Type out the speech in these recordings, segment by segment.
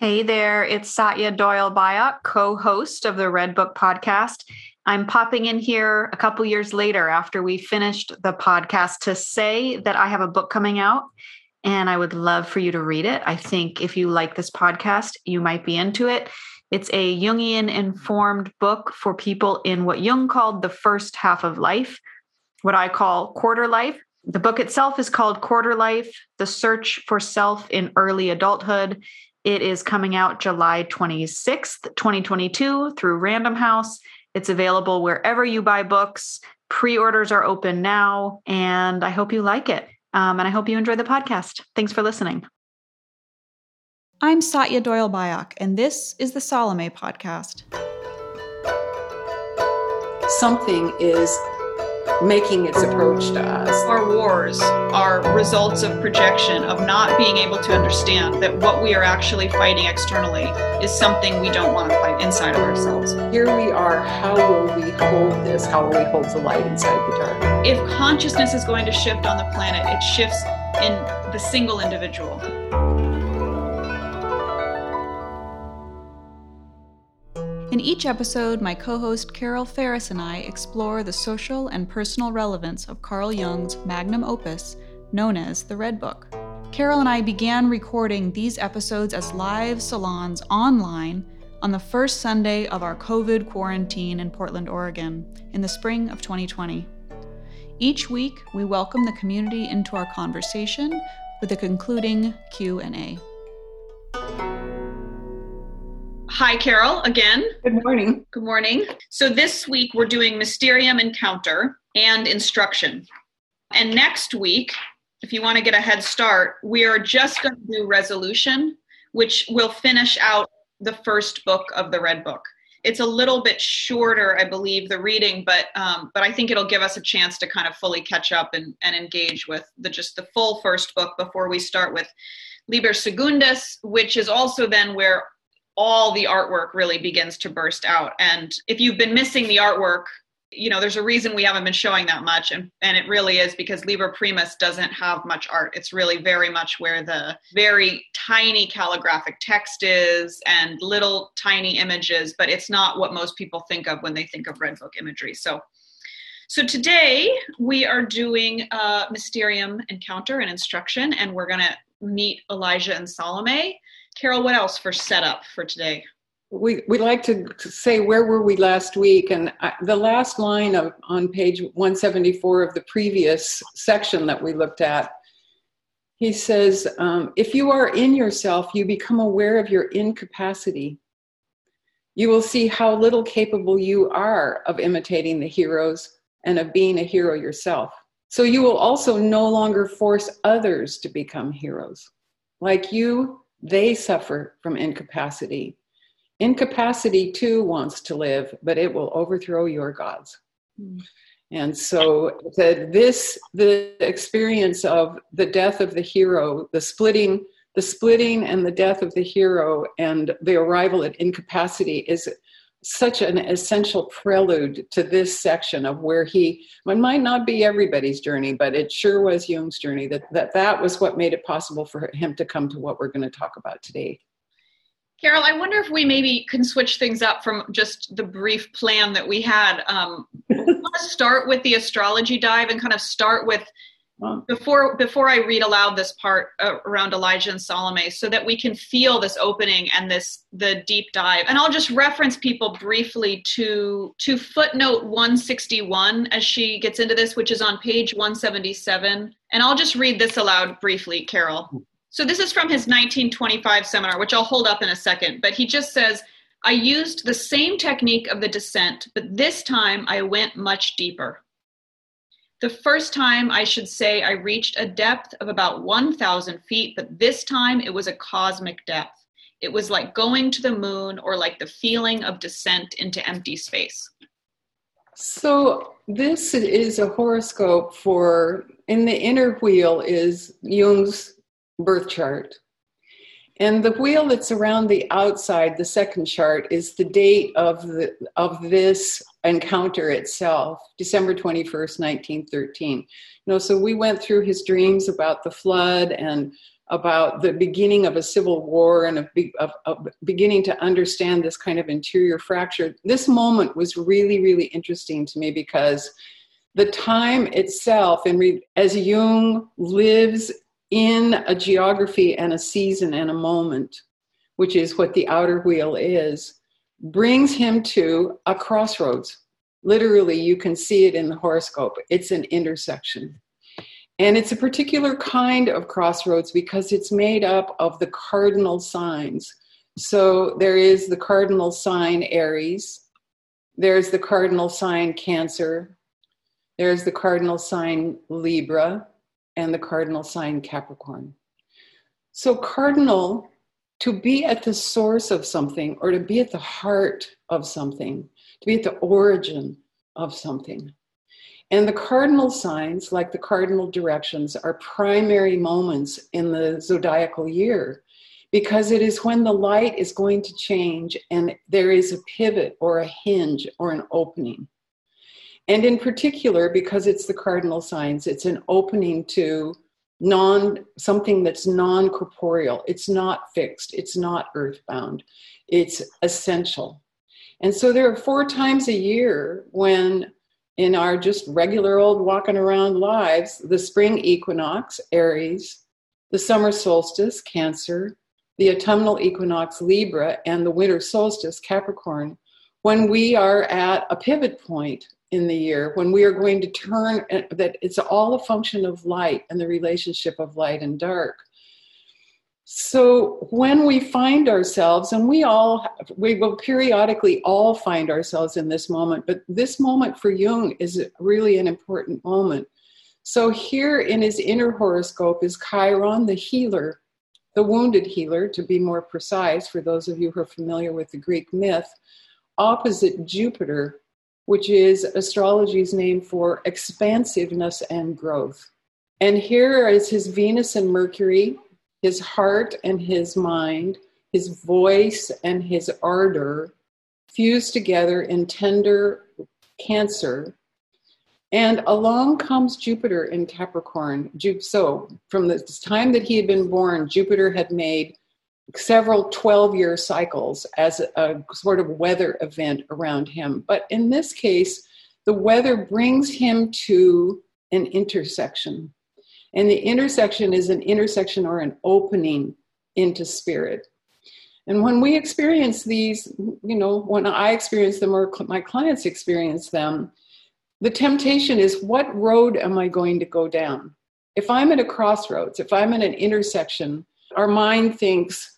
Hey there, it's Satya Doyle Byock, co host of the Red Book podcast. I'm popping in here a couple years later after we finished the podcast to say that I have a book coming out and I would love for you to read it. I think if you like this podcast, you might be into it. It's a Jungian informed book for people in what Jung called the first half of life, what I call quarter life. The book itself is called Quarter Life The Search for Self in Early Adulthood. It is coming out July 26th, 2022 through Random House. It's available wherever you buy books. Pre orders are open now, and I hope you like it. Um, and I hope you enjoy the podcast. Thanks for listening. I'm Satya Doyle Byock, and this is the Salome podcast. Something is making its approach to us. Our wars are results of projection, of not being able to understand that what we are actually fighting externally is something we don't want to fight inside of ourselves. Here we are. How will we hold this? How will we hold the light inside the dark? If consciousness is going to shift on the planet, it shifts in the single individual. In each episode, my co host Carol Ferris and I explore the social and personal relevance of Carl Jung's magnum opus, known as the Red Book. Carol and I began recording these episodes as live salons online on the first Sunday of our COVID quarantine in Portland, Oregon, in the spring of 2020. Each week, we welcome the community into our conversation with a concluding Q&A. Hi, Carol, again. Good morning. Good morning. So, this week we're doing Mysterium Encounter and Instruction. And next week, if you want to get a head start, we are just going to do Resolution, which will finish out the first book of the Red Book. It's a little bit shorter, I believe, the reading, but um, but I think it'll give us a chance to kind of fully catch up and, and engage with the just the full first book before we start with Liber Secundus, which is also then where all the artwork really begins to burst out. And if you've been missing the artwork, you know, there's a reason we haven't been showing that much. And, and it really is because Liber Primus doesn't have much art. It's really very much where the very tiny calligraphic text is and little tiny images, but it's not what most people think of when they think of Red Book imagery. So, so today we are doing a Mysterium encounter and instruction, and we're going to meet Elijah and Salome Carol, what else for setup for today? We we like to say where were we last week, and I, the last line of on page 174 of the previous section that we looked at. He says, um, "If you are in yourself, you become aware of your incapacity. You will see how little capable you are of imitating the heroes and of being a hero yourself. So you will also no longer force others to become heroes. Like you, they suffer from incapacity. Incapacity too wants to live, but it will overthrow your gods. Mm. And so the, this, the experience of the death of the hero, the splitting, the splitting and the death of the hero and the arrival at incapacity is such an essential prelude to this section of where he it might not be everybody's journey but it sure was jung's journey that that, that was what made it possible for him to come to what we're going to talk about today. Carol i wonder if we maybe can switch things up from just the brief plan that we had. Um, start with the astrology dive and kind of start with before before I read aloud this part uh, around Elijah and Salome, so that we can feel this opening and this the deep dive. And I'll just reference people briefly to to footnote 161 as she gets into this, which is on page 177. And I'll just read this aloud briefly, Carol. So this is from his 1925 seminar, which I'll hold up in a second. But he just says. I used the same technique of the descent, but this time I went much deeper. The first time, I should say, I reached a depth of about 1,000 feet, but this time it was a cosmic depth. It was like going to the moon or like the feeling of descent into empty space. So, this is a horoscope for, in the inner wheel is Jung's birth chart. And the wheel that's around the outside, the second chart, is the date of the of this encounter itself, December 21st, 1913. You know, so we went through his dreams about the flood and about the beginning of a civil war and of, beginning to understand this kind of interior fracture. This moment was really, really interesting to me because the time itself, and as Jung lives in a geography and a season and a moment, which is what the outer wheel is, brings him to a crossroads. Literally, you can see it in the horoscope. It's an intersection. And it's a particular kind of crossroads because it's made up of the cardinal signs. So there is the cardinal sign Aries, there's the cardinal sign Cancer, there's the cardinal sign Libra, and the cardinal sign Capricorn. So, cardinal, to be at the source of something or to be at the heart of something, to be at the origin of something. And the cardinal signs, like the cardinal directions, are primary moments in the zodiacal year because it is when the light is going to change and there is a pivot or a hinge or an opening. And in particular, because it's the cardinal signs, it's an opening to non something that's non-corporeal. It's not fixed, it's not earthbound, it's essential. And so there are four times a year when in our just regular old walking around lives the spring equinox, Aries, the summer solstice, Cancer, the autumnal equinox, Libra, and the winter solstice, Capricorn, when we are at a pivot point in the year, when we are going to turn, uh, that it's all a function of light and the relationship of light and dark. So when we find ourselves, and we all, we will periodically all find ourselves in this moment, but this moment for Jung is really an important moment. So here in his inner horoscope is Chiron, the healer, the wounded healer, to be more precise, for those of you who are familiar with the Greek myth, opposite Jupiter, which is astrology's name for expansiveness and growth. And here is his Venus and Mercury his heart and his mind, his voice and his ardor fused together in tender cancer. And along comes Jupiter in Capricorn. So, from the time that he had been born, Jupiter had made several 12 year cycles as a sort of weather event around him. But in this case, the weather brings him to an intersection. And the intersection is an intersection or an opening into spirit. And when we experience these, you know, when I experience them or my clients experience them, the temptation is what road am I going to go down? If I'm at a crossroads, if I'm at an intersection, our mind thinks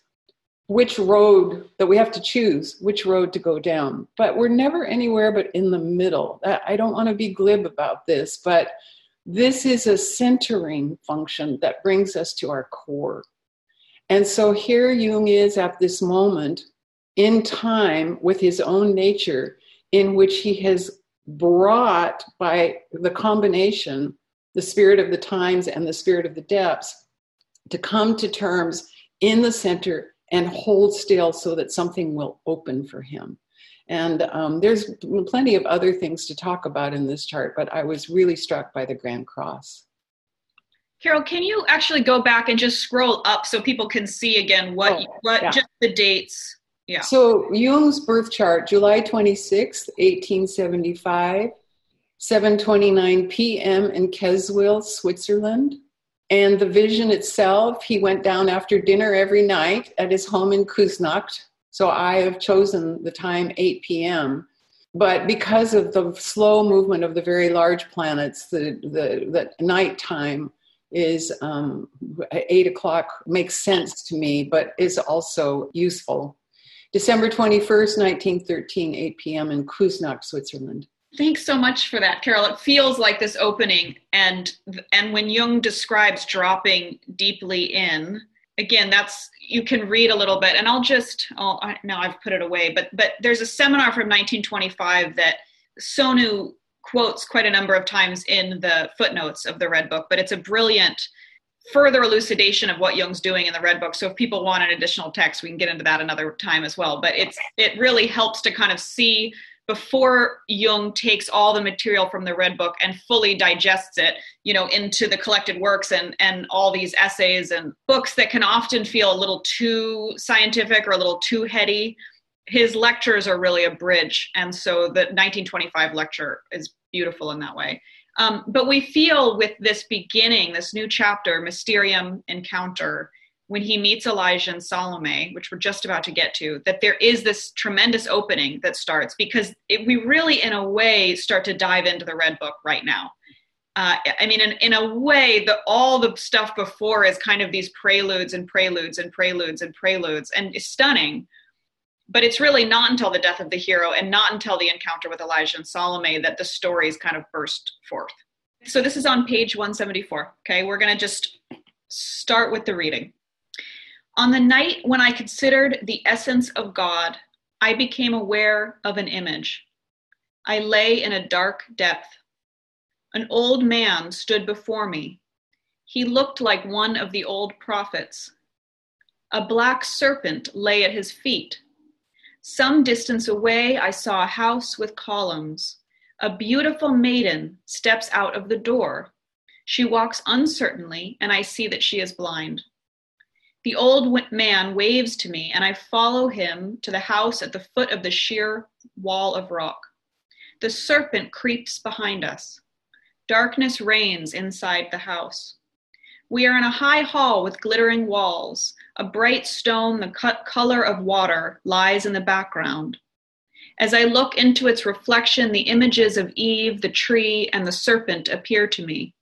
which road that we have to choose, which road to go down. But we're never anywhere but in the middle. I don't want to be glib about this, but this is a centering function that brings us to our core. And so here Jung is at this moment in time with his own nature, in which he has brought by the combination, the spirit of the times and the spirit of the depths, to come to terms in the center and hold still so that something will open for him. And um, there's plenty of other things to talk about in this chart, but I was really struck by the Grand Cross. Carol, can you actually go back and just scroll up so people can see again what oh, what yeah. just the dates? Yeah. So Jung's birth chart, July 26th, 1875, 7:29 p.m. in Kesswil, Switzerland. And the vision itself, he went down after dinner every night at his home in Kusnacht, so I have chosen the time 8 p.m. But because of the slow movement of the very large planets, the the, the nighttime is um, eight o'clock makes sense to me, but is also useful. December 21st, 1913, 8 p.m. in Kusnacht, Switzerland. Thanks so much for that, Carol. It feels like this opening, and and when Jung describes dropping deeply in, again that's you can read a little bit. And i'll just oh now i've put it away but but there's a seminar from 1925 that sonu quotes quite a number of times in the footnotes of the red book but it's a brilliant further elucidation of what jung's doing in the red book. So if people want an additional text we can get into that another time as well. But it's it really helps to kind of see before Jung takes all the material from the Red Book and fully digests it, you know, into the collected works and and all these essays and books that can often feel a little too scientific or a little too heady. His lectures are really a bridge, and so the 1925 lecture is beautiful in that way. Um, but we feel with this beginning, this new chapter, Mysterium Encounter, when he meets Elijah and Salome, which we're just about to get to, that there is this tremendous opening that starts because it, we really, in a way, start to dive into the Red Book right now. Uh, I mean, in, in a way, the, all the stuff before is kind of these preludes and preludes and preludes and preludes, and it's stunning. But it's really not until the death of the hero and not until the encounter with Elijah and Salome that the stories kind of burst forth. So this is on page 174. Okay, we're going to just start with the reading. On the night when I considered the essence of God, I became aware of an image. I lay in a dark depth. An old man stood before me. He looked like one of the old prophets. A black serpent lay at his feet. Some distance away, I saw a house with columns. A beautiful maiden steps out of the door. She walks uncertainly, and I see that she is blind. The old man waves to me, and I follow him to the house at the foot of the sheer wall of rock. The serpent creeps behind us. Darkness reigns inside the house. We are in a high hall with glittering walls. A bright stone, the cut color of water, lies in the background. As I look into its reflection, the images of Eve, the tree, and the serpent appear to me.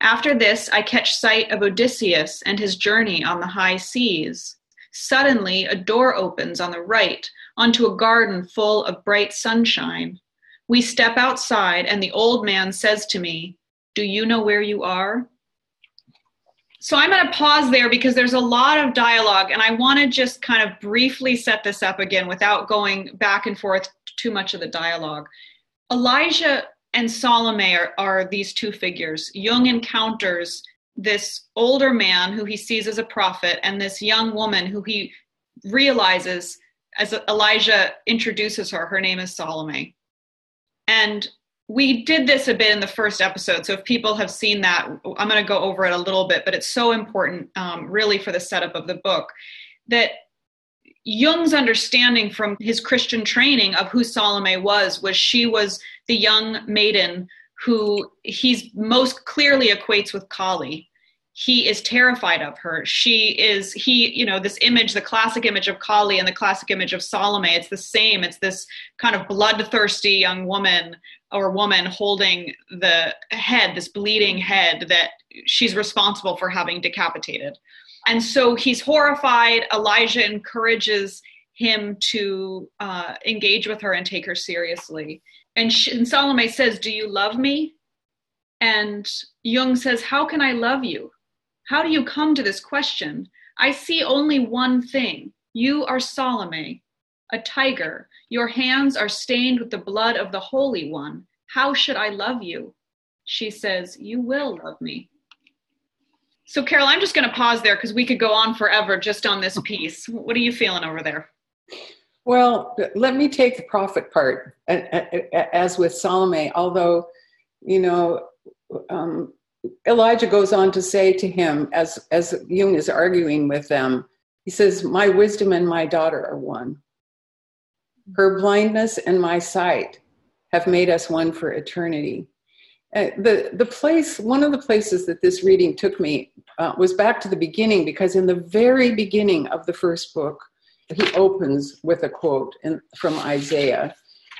After this, I catch sight of Odysseus and his journey on the high seas. Suddenly, a door opens on the right onto a garden full of bright sunshine. We step outside, and the old man says to me, Do you know where you are? So I'm going to pause there because there's a lot of dialogue, and I want to just kind of briefly set this up again without going back and forth too much of the dialogue. Elijah and Salome are, are these two figures. Jung encounters this older man who he sees as a prophet and this young woman who he realizes as Elijah introduces her, her name is Salome. And we did this a bit in the first episode. So if people have seen that, I'm going to go over it a little bit, but it's so important, um, really, for the setup of the book that Jung's understanding from his Christian training of who Salome was was she was the young maiden who he's most clearly equates with Kali. He is terrified of her. She is he, you know, this image, the classic image of Kali and the classic image of Salome, it's the same. It's this kind of bloodthirsty young woman or woman holding the head, this bleeding head that she's responsible for having decapitated. And so he's horrified. Elijah encourages him to uh, engage with her and take her seriously. And, she, and Salome says, Do you love me? And Jung says, How can I love you? How do you come to this question? I see only one thing. You are Salome, a tiger. Your hands are stained with the blood of the Holy One. How should I love you? She says, You will love me. So, Carol, I'm just going to pause there because we could go on forever just on this piece. What are you feeling over there? Well, let me take the prophet part, as with Salome, although, you know, um, Elijah goes on to say to him, as, as Jung is arguing with them, he says, My wisdom and my daughter are one. Her blindness and my sight have made us one for eternity. Uh, the the place one of the places that this reading took me uh, was back to the beginning because in the very beginning of the first book he opens with a quote in, from Isaiah.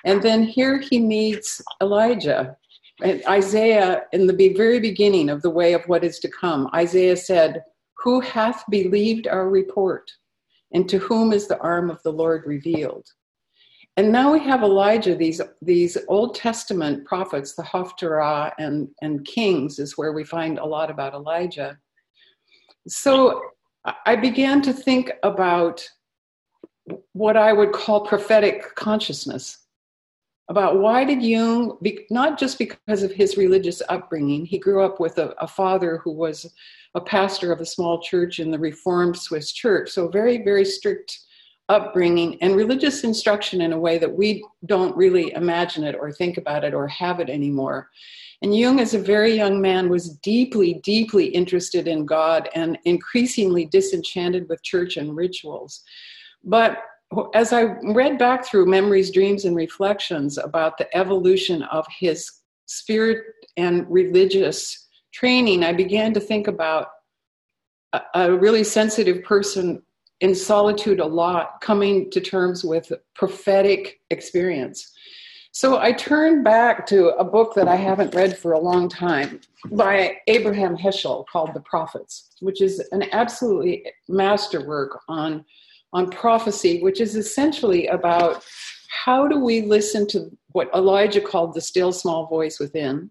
And then here he meets Elijah. And Isaiah in the very beginning of the way of what is to come Isaiah said who hath believed our report? And to whom is the arm of the Lord revealed and now we have Elijah, these, these Old Testament prophets, the Haftarah and, and Kings is where we find a lot about Elijah. So I began to think about what I would call prophetic consciousness about why did Jung, not just because of his religious upbringing, he grew up with a, a, father who was a pastor of a small church in the Reformed Swiss church, so very, very strict upbringing and religious instruction in a way that we don't really imagine it or think about it or have it anymore. And Jung, as a very young man, was deeply, deeply interested in God and increasingly disenchanted with church and rituals. But as I read back through Memories, Dreams, and Reflections about the evolution of his spirit and religious training, I began to think about a, really sensitive person in solitude a lot, coming to terms with prophetic experience. So I turned back to a book that I haven't read for a long time by Abraham Heschel called The Prophets, which is an absolutely masterwork on, on prophecy, which is essentially about how do we listen to what Elijah called the still small voice within?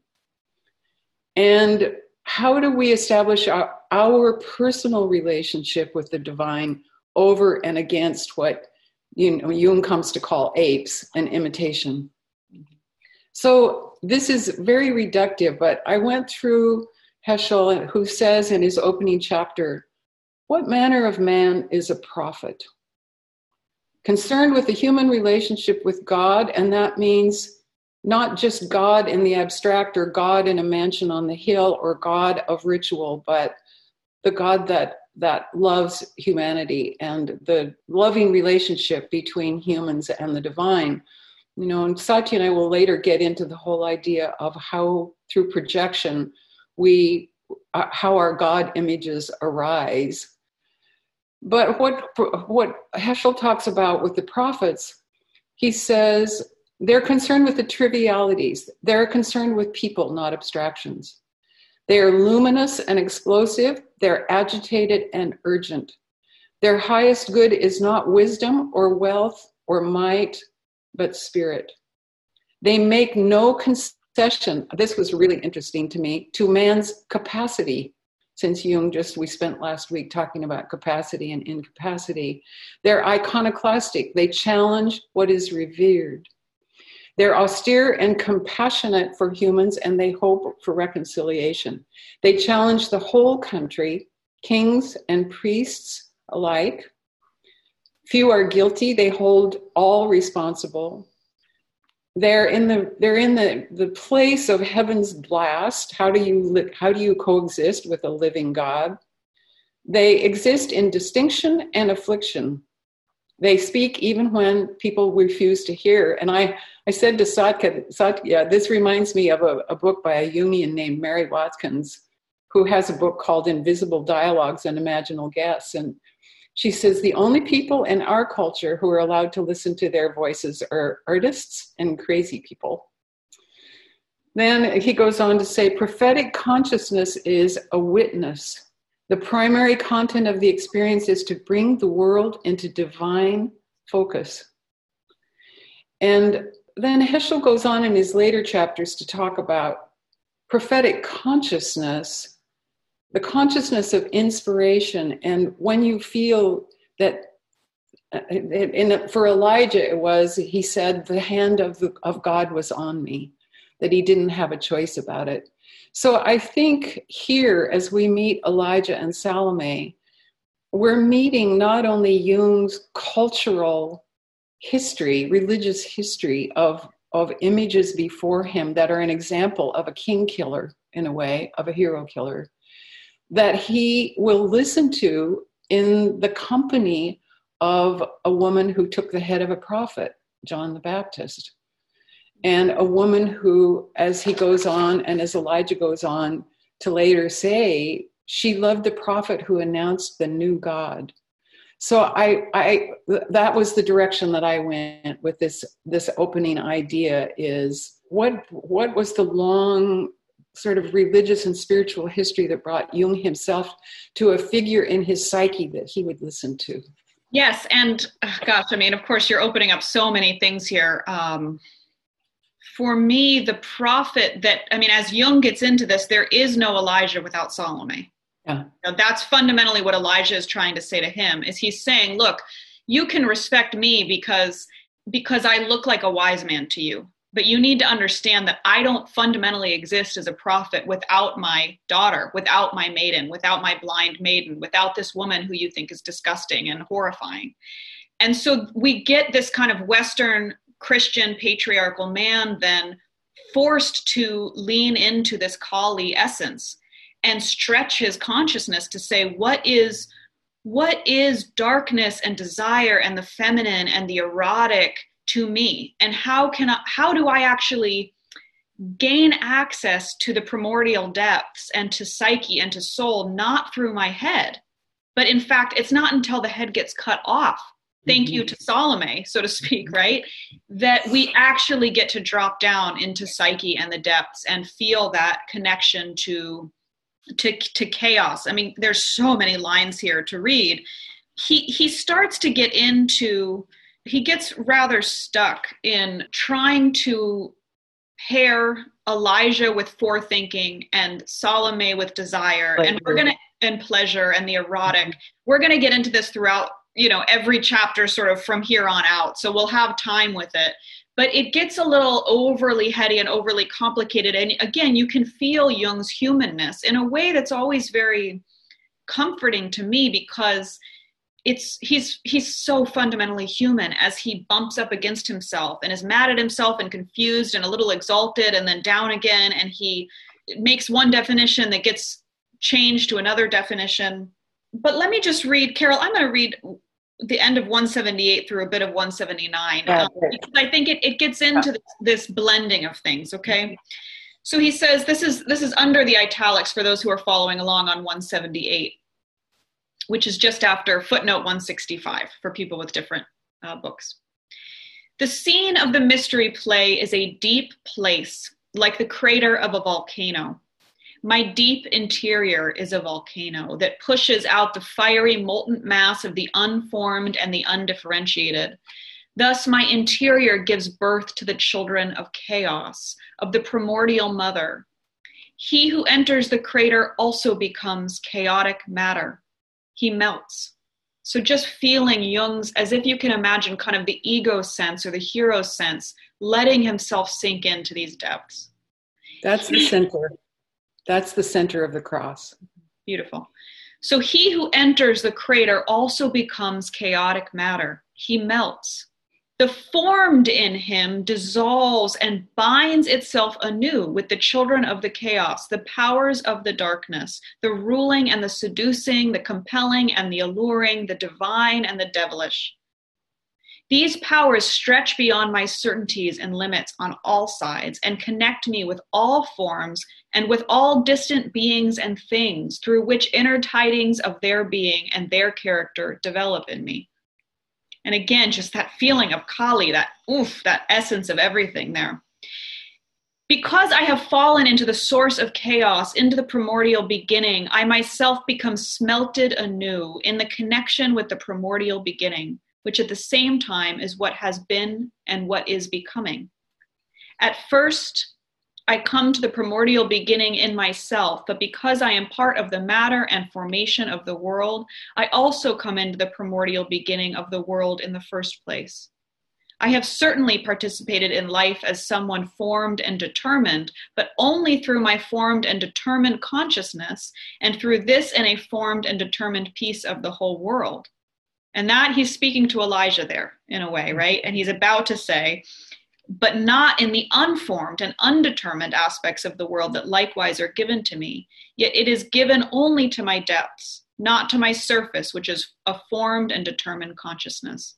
And how do we establish our, our personal relationship with the divine over and against what you know, Jung comes to call apes and imitation. So this is very reductive, but I went through Heschel, who says in his opening chapter, What manner of man is a prophet? Concerned with the human relationship with God, and that means not just God in the abstract or God in a mansion on the hill or God of ritual, but the God that that loves humanity and the loving relationship between humans and the divine. You know, and Satya and I will later get into the whole idea of how, through projection, we uh, how our God images arise. But what what Heschel talks about with the prophets, he says they're concerned with the trivialities. They're concerned with people, not abstractions. They are luminous and explosive. They're agitated and urgent. Their highest good is not wisdom or wealth or might, but spirit. They make no concession. This was really interesting to me to man's capacity. Since Jung just, we spent last week talking about capacity and incapacity. They're iconoclastic. They challenge what is revered. They're austere and compassionate for humans, and they hope for reconciliation. They challenge the whole country, kings and priests alike. Few are guilty, they hold all responsible. They're in the they're in the, the place of heaven's blast. How do you li- how do you coexist with a living God? They exist in distinction and affliction. They speak even when people refuse to hear. And I, I said to Satya, Satya, this reminds me of a, a book by a Jungian named Mary Watkins, who has a book called Invisible Dialogues and Imaginal Guests. And she says the only people in our culture who are allowed to listen to their voices are artists and crazy people. Then he goes on to say prophetic consciousness is a witness the primary content of the experience is to bring the world into divine focus. And then Heschel goes on in his later chapters to talk about prophetic consciousness, the consciousness of inspiration, and when you feel that. Uh, in, for Elijah, it was, he said, the hand of, the, of God was on me, that he didn't have a choice about it. So I think here, as we meet Elijah and Salome, we're meeting not only Jung's cultural history, religious history of, of images before him that are an example of a king killer, in a way, of a hero killer, that he will listen to in the company of a woman who took the head of a prophet, John the Baptist and a woman who, as he goes on and as Elijah goes on to later say, she loved the prophet who announced the new God. So I, I, that was the direction that I went with this this opening idea. Is what what was the long sort of religious and spiritual history that brought Jung himself to a figure in his psyche that he would listen to. Yes, and oh gosh, I mean, of course, you're opening up so many things here. Um, for me, the prophet that, I mean, as Jung gets into this, there is no Elijah without Salome. Yeah. You know, that's fundamentally what Elijah is trying to say to him is he's saying, look, you can respect me because because I look like a wise man to you. But you need to understand that I don't fundamentally exist as a prophet without my daughter, without my maiden, without my blind maiden, without this woman who you think is disgusting and horrifying. And so we get this kind of Western Christian patriarchal man then forced to lean into this Kali essence and stretch his consciousness to say, what is what is darkness and desire and the feminine and the erotic to me? And how can I, how do i actually gain access to the primordial depths and to psyche and to soul not through my head? But in fact it's not until the head gets cut off thank you mm-hmm. to salome so to speak right that we actually get to drop down into psyche and the depths and feel that connection to to, to chaos. I mean, there's so many lines here to read. He he starts to get into he gets rather stuck in trying to pair Elijah with forethinking and Salome with desire. Pleasure. And we're gonna and pleasure and the erotic. We're gonna get into this throughout, you know, every chapter sort of from here on out. So we'll have time with it. But it gets a little overly heady and overly complicated. And again you can feel jung's humanness in a way that's always very comforting to me because it's he's he's so fundamentally human as he bumps up against himself and is mad at himself and confused and a little exalted and then down again. And he makes one definition that gets changed to another definition. But let me just read carol i'm going to read the end of 178 through a bit of 179 um, because I think it, it gets into this, this blending of things. Okay, so he says this is this is under the italics for those who are following along on 178, which is just after footnote 165 for people with different uh, books. The scene of the mystery play is a deep place, like the crater of a volcano. My deep interior is a volcano that pushes out the fiery molten mass of the unformed and the undifferentiated. Thus, my interior gives birth to the children of chaos, of the primordial mother. He who enters the crater also becomes chaotic matter. He melts. So, just feeling Jung's, as if you can imagine kind of the ego sense or the hero sense, letting himself sink into these depths. That's the center. That's the center of the cross. Beautiful. So he who enters the crater also becomes chaotic matter. He melts. The formed in him dissolves and binds itself anew with the children of the chaos, the powers of the darkness, the ruling and the seducing, the compelling and the alluring, the divine and the devilish. These powers stretch beyond my certainties and limits on all sides and connect me with all forms and with all distant beings and things through which inner tidings of their being and their character develop in me. And again, just that feeling of Kali, that oof, that essence of everything there. Because I have fallen into the source of chaos, into the primordial beginning, I myself become smelted anew in the connection with the primordial beginning which at the same time is what has been and what is becoming. At first, I come to the primordial beginning in myself, but because I am part of the matter and formation of the world, I also come into the primordial beginning of the world in the first place. I have certainly participated in life as someone formed and determined, but only through my formed and determined consciousness, and through this in a formed and determined piece of the whole world. And that he's speaking to Elijah there in a way, right? And he's about to say, but not in the unformed and undetermined aspects of the world that likewise are given to me. Yet it is given only to my depths, not to my surface, which is a formed and determined consciousness.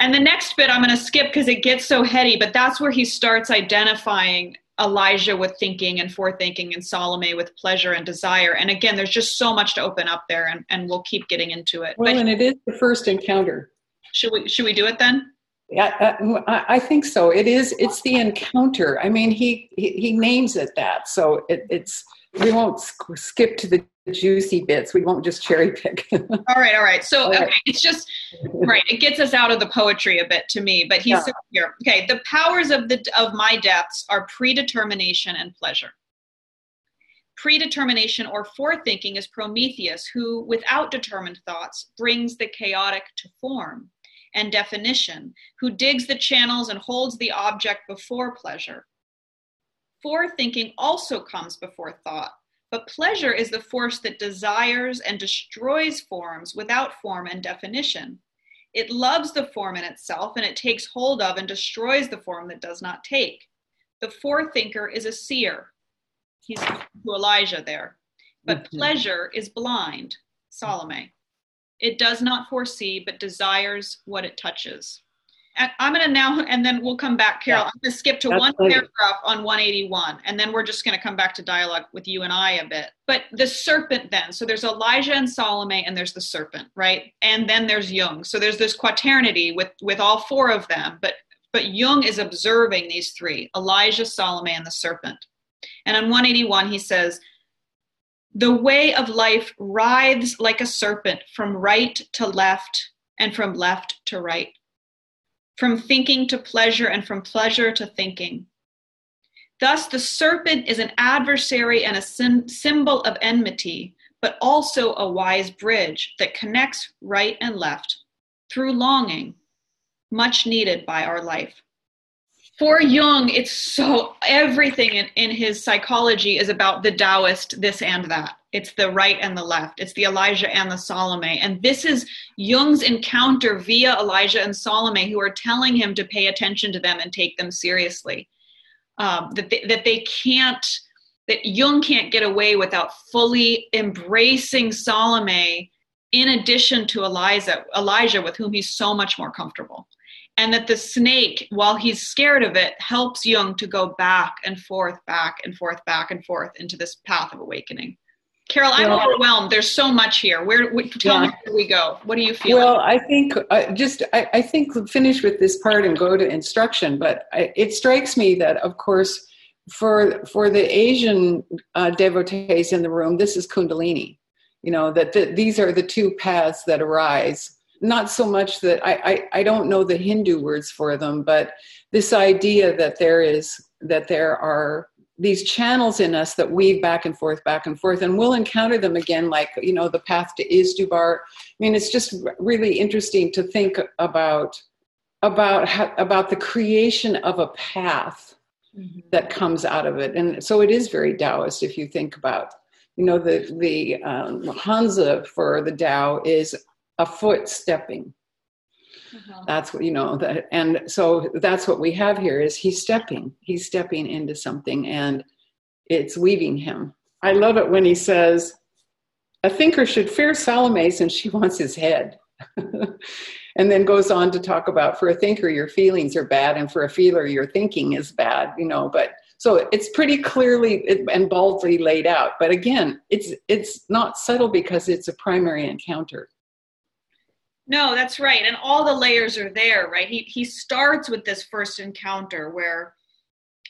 And the next bit I'm going to skip because it gets so heady, but that's where he starts identifying Elijah with thinking and forethinking and Salome with pleasure and desire. And again, there's just so much to open up there and, and we'll keep getting into it. Well, but, and it is the first encounter. Should we, should we do it then? Yeah, uh, I think so. It is, it's the encounter. I mean, he, he, he names it that. So it, it's, we won't skip to the juicy bits. We won't just cherry pick. all right, all right. So okay, it's just right. It gets us out of the poetry a bit to me, but he's yeah. here. Okay, the powers of the of my depths are predetermination and pleasure. Predetermination or forethinking is Prometheus, who, without determined thoughts, brings the chaotic to form and definition, who digs the channels and holds the object before pleasure. Forethinking also comes before thought, but pleasure is the force that desires and destroys forms without form and definition. It loves the form in itself and it takes hold of and destroys the form that does not take. The forethinker is a seer. He's to Elijah there. But mm-hmm. pleasure is blind, Salome. It does not foresee, but desires what it touches. I'm going to now, and then we'll come back, Carol. Yeah. I'm going to skip to That's one paragraph on 181, and then we're just going to come back to dialogue with you and I a bit. But the serpent, then, so there's Elijah and Salome, and there's the serpent, right? And then there's Jung. So there's this quaternity with with all four of them, but but Jung is observing these three: Elijah, Salome, and the serpent. And on 181, he says, "The way of life writhes like a serpent from right to left, and from left to right." From thinking to pleasure, and from pleasure to thinking. Thus, the serpent is an adversary and a sim- symbol of enmity, but also a wise bridge that connects right and left through longing, much needed by our life. For Jung, it's so everything in, in his psychology is about the Taoist, this and that. It's the right and the left. It's the Elijah and the Salome. And this is Jung's encounter via Elijah and Salome, who are telling him to pay attention to them and take them seriously. Um, that, they, that they can't, that Jung can't get away without fully embracing Salome in addition to Elijah, Elijah, with whom he's so much more comfortable. And that the snake, while he's scared of it, helps Jung to go back and forth, back and forth, back and forth into this path of awakening. Carol, I'm overwhelmed. There's so much here. Where, tell yeah. me where we go. What do you feel? Well, I think uh, just I, I, think finish with this part and go to instruction. But I, it strikes me that, of course, for for the Asian uh, devotees in the room, this is Kundalini. You know that the, these are the two paths that arise. Not so much that I, I I don't know the Hindu words for them, but this idea that there is that there are these channels in us that weave back and forth, back and forth, and we'll encounter them again, like you know, the path to Izdubar. I mean, it's just really interesting to think about about how, about the creation of a path mm-hmm. that comes out of it, and so it is very Taoist if you think about, you know, the the um, Hanzi for the Tao is a foot stepping. Uh-huh. That's what you know that, and so that's what we have here is he's stepping, he's stepping into something, and it's weaving him. I love it when he says, "A thinker should fear Salome since she wants his head," and then goes on to talk about for a thinker your feelings are bad, and for a feeler your thinking is bad. You know, but so it's pretty clearly and boldly laid out. But again, it's it's not subtle because it's a primary encounter. No, that's right. And all the layers are there, right? He he starts with this first encounter where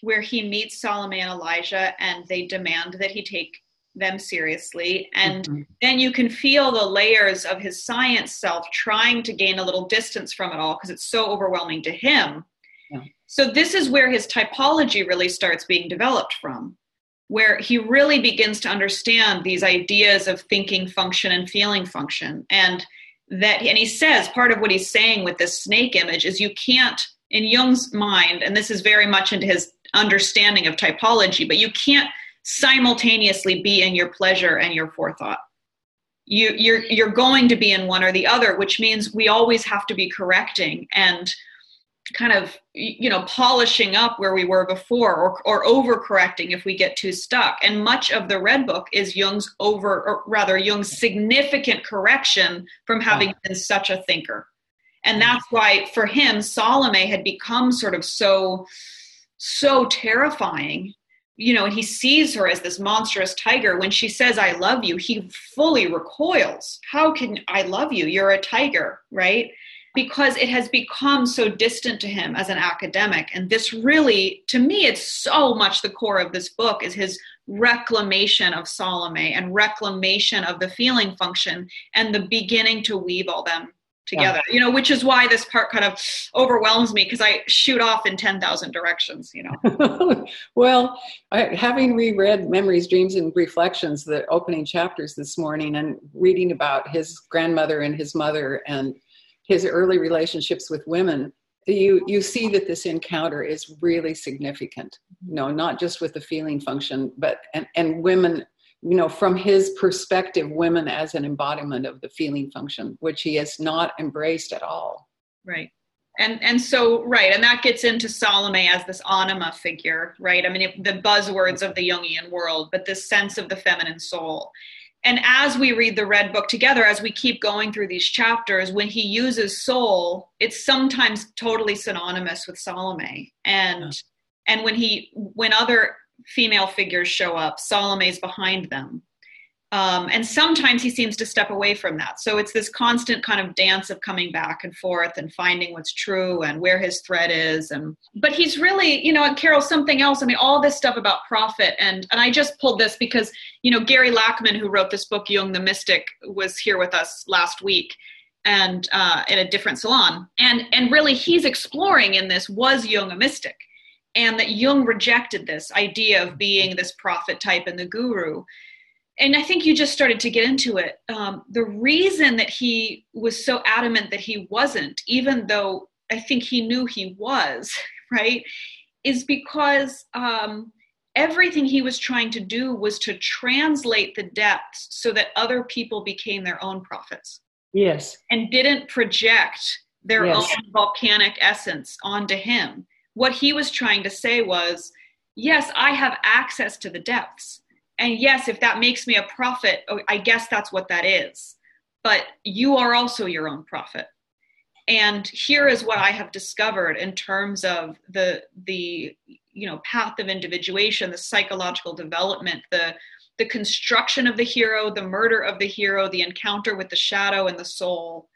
where he meets Salome and Elijah and they demand that he take them seriously. And mm-hmm. then you can feel the layers of his science self trying to gain a little distance from it all because it's so overwhelming to him. Yeah. So, this is where his typology really starts being developed from, where he really begins to understand these ideas of thinking function and feeling function. And that and he says part of what he's saying with this snake image is you can't in jung's mind and this is very much into his understanding of typology but you can't simultaneously be in your pleasure and your forethought. You you're you're going to be in one or the other which means we always have to be correcting and kind of you know polishing up where we were before or, or overcorrecting if we get too stuck. And much of the red book is jung's over or rather jung's significant correction from having been such a thinker. And hmm. that's why for him salome had become sort of so so terrifying. You know and he sees her as this monstrous tiger. When she says i love you he fully recoils. How can i love you? You're a tiger right because it has become so distant to him as an academic. And this really, to me, it's so much the core of this book is his reclamation of Salome and reclamation of the feeling function and the beginning to weave all them together yeah. you know which is why this part kind of overwhelms me because i shoot off in 10,000 directions you know well I, having reread memories dreams and reflections the opening chapters this morning and reading about his grandmother and his mother and his early relationships with women, you you see that this encounter is really significant. You know, not just with the feeling function, but and, and women you know, from his perspective, women as an embodiment of the feeling function, which he has not embraced at all. Right. And and so right, and that gets into Salome as this anima figure, right? I mean, it, the buzzwords of the Jungian world, but this sense of the feminine soul. And as we read the Red Book together, as we keep going through these chapters, when he uses soul, it's sometimes totally synonymous with Salome. And yeah. and when he when other female figures show up, Salome's behind them. Um, and sometimes he seems to step away from that. So it's this constant kind of dance of coming back and forth and finding what's true and where his thread is. And but he's really, you know, Carol, something else. I mean, all this stuff about prophet and and I just pulled this because you know Gary Lachman, who wrote this book, Jung the Mystic, was here with us last week and uh, in a different salon. And and really, he's exploring in this was Jung a mystic and that Jung rejected this idea of being this prophet type and the guru. And I think you just started to get into it. Um, the reason that he was so adamant that he wasn't, even though I think he knew he was, right, is because um, everything he was trying to do was to translate the depths so that other people became their own prophets. Yes. And didn't project their yes. own volcanic essence onto him what he was trying to say was yes, I have access to the depths. And yes, if that makes me a prophet, oh, I guess that's what that is. But you are also your own prophet. And here is what I have discovered in terms of the the you know path of individuation, the psychological development, the the construction of the hero, the murder of the hero, the encounter with the shadow and the soul.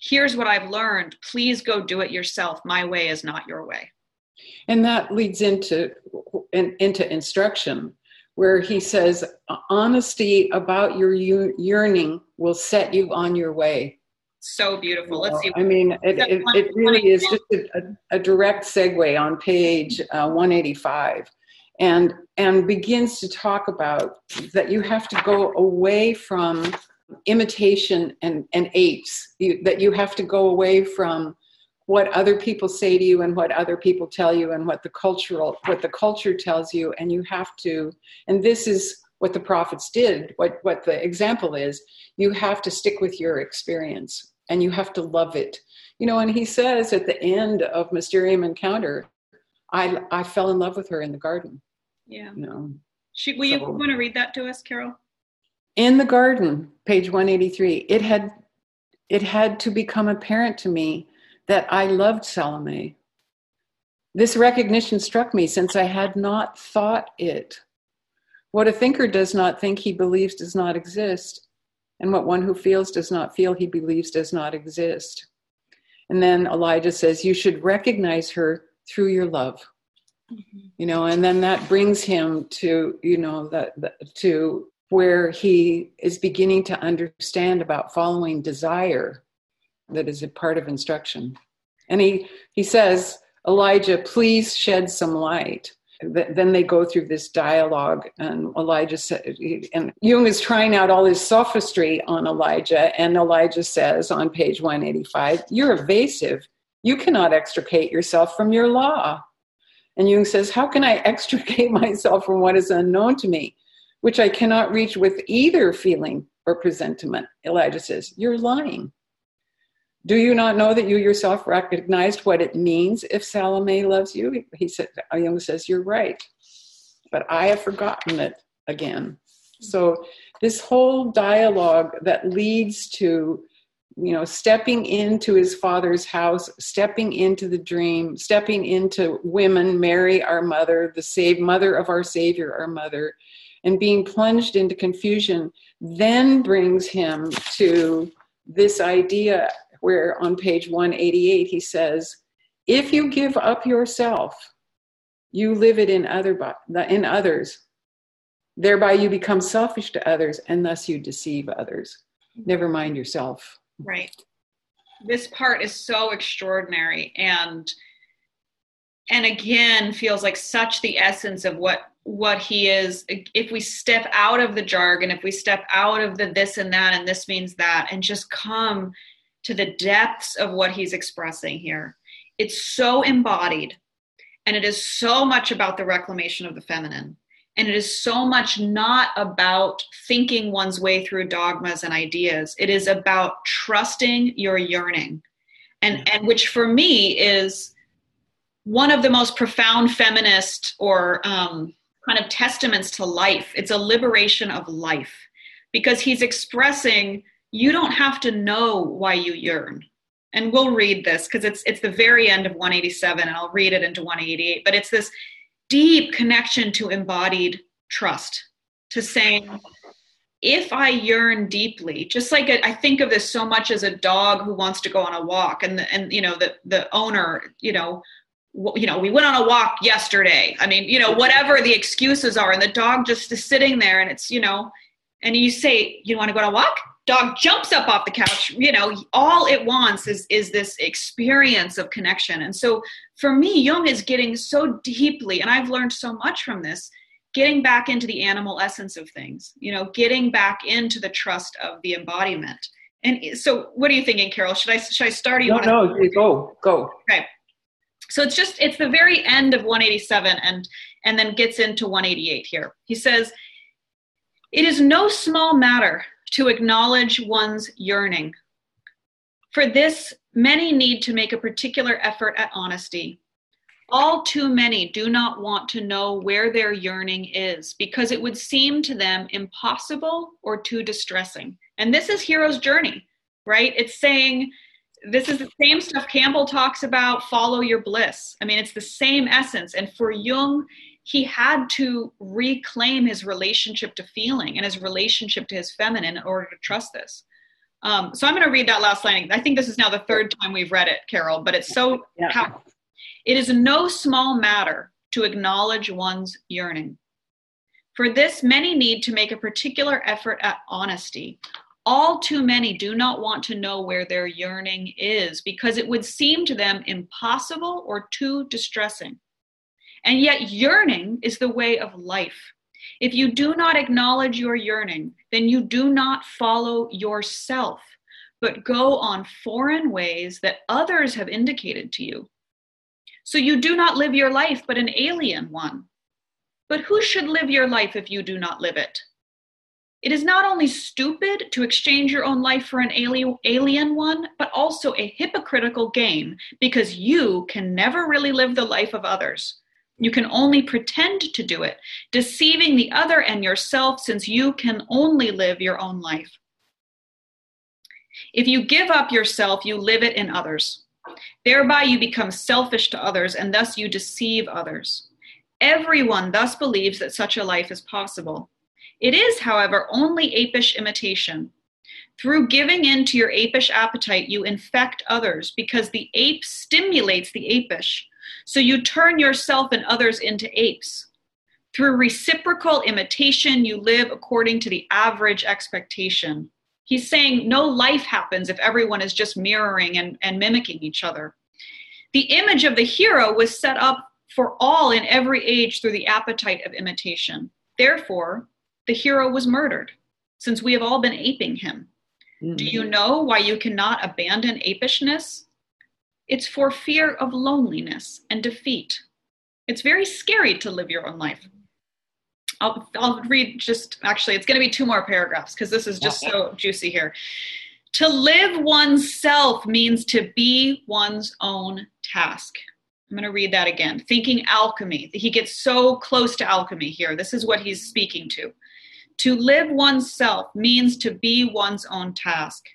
Here's what I've learned. Please go do it yourself. My way is not your way. And that leads into, in, into instruction, where he says, honesty about your yearning will set you on your way. So beautiful. Let's see. I mean, it, it, it really is just a, a, direct segue on page uh, 185 and and begins to talk about that you have to go away from imitation and, and apes you, that you have to go away from what other people say to you and what other people tell you and what the cultural what the culture tells you. And you have to and this is what the prophets did what what the example is. You have to stick with your experience and you have to love it. You know and he says at the end of mysterium encounter i i fell in love with her in the garden. Yeah. You know Should, will so, you want to read that to us carol? In the garden page 183 it had it had to become apparent to me that I loved Salome. This recognition struck me since I had not thought it. What a thinker does not think he believes does not exist, and what one who feels does not feel he believes does not exist. And then Elijah says, You should recognize her through your love. Mm-hmm. You know, and then that brings him to, you know, that, to where he is beginning to understand about following desire that is a part of instruction. And he, he says, Elijah, please shed some light. Then they go through this dialogue, and Elijah said, and Jung is trying out all his sophistry on Elijah, and Elijah says on page 185, You're evasive. You cannot extricate yourself from your law. And Jung says, How can I extricate myself from what is unknown to me, which I cannot reach with either feeling or presentiment? Elijah says, You're lying. Do you not know that you yourself recognized what it means if Salome loves you? He said, Jung says, You're right. But I have forgotten it again. So this whole dialogue that leads to you know stepping into his father's house stepping into the dream stepping into women mary our mother the save mother of our savior our mother and being plunged into confusion then brings him to this idea where on page 188 he says, if you give up yourself, you live it in other in others. Thereby you become selfish to others and thus you deceive others. Never mind yourself. Right. This part is so extraordinary and and again feels like such the essence of what what he is if we step out of the jargon if we step out of the this and that and this means that and just come to the depths of what he's expressing here. It's so embodied and it is so much about the reclamation of the feminine. And it is so much not about thinking one's way through dogmas and ideas. It is about trusting your yearning. And, and which for me is one of the most profound feminist or um, kind of testaments to life. It's a liberation of life because he's expressing you don't have to know why you yearn. And we'll read this because it's it's the very end of 187 and I'll read it into 188, but it's this deep connection to embodied trust, to saying, if I yearn deeply, just like I think of this so much as a dog who wants to go on a walk, and the, and you know the the owner, you know, you know, we went on a walk yesterday. I mean, you know, whatever the excuses are, and the dog just is sitting there, and it's you know, and you say, you want to go on a walk? Dog jumps up off the couch. You know, all it wants is is this experience of connection. And so, for me, Jung is getting so deeply, and I've learned so much from this getting back into the animal essence of things you know getting back into the trust of the embodiment. And so what are you thinking carol? Should i should i start you no no to- go go. Okay. So it's just it's the very end of 187 and and then gets into 188 here. He says it is no small matter to acknowledge one's yearning for this many need to make a particular effort at honesty all too many do not want to know where their yearning is because it would seem to them impossible or too distressing. And this is Hero's journey, right? It's saying this is the same stuff Campbell talks about follow your bliss. I mean, it's the same essence. And for Jung, he had to reclaim his relationship to feeling and his relationship to his feminine in order to trust this. Um, so I'm going to read that last line. I think this is now the third time we've read it, Carol, but it's so yeah. powerful. It is no small matter to acknowledge one's yearning. For this, many need to make a particular effort at honesty. All too many do not want to know where their yearning is because it would seem to them impossible or too distressing. And yet, yearning is the way of life. If you do not acknowledge your yearning, then you do not follow yourself, but go on foreign ways that others have indicated to you. So you do not live your life, but an alien one. But who should live your life if you do not live it? It is not only stupid to exchange your own life for an alien one, but also a hypocritical game because you can never really live the life of others. You can only pretend to do it, deceiving the other and yourself since you can only live your own life. If you give up yourself, you live it in others. Thereby you become selfish to others, and thus you deceive others. Everyone thus believes that such a life is possible. It is, however, only apish imitation. Through giving in to your apish appetite, you infect others because the ape stimulates the apish. So you turn yourself and others into apes. Through reciprocal imitation, you live according to the average expectation. He's saying no life happens if everyone is just mirroring and, and mimicking each other. The image of the hero was set up for all in every age through the appetite of imitation. Therefore, the hero was murdered, since we have all been aping him. Mm-hmm. Do you know why you cannot abandon apishness? It's for fear of loneliness and defeat. It's very scary to live your own life. I'll, I'll read just actually, it's going to be two more paragraphs because this is just so juicy here. To live oneself means to be one's own task. I'm going to read that again. Thinking alchemy. He gets so close to alchemy here. This is what he's speaking to. To live oneself means to be one's own task.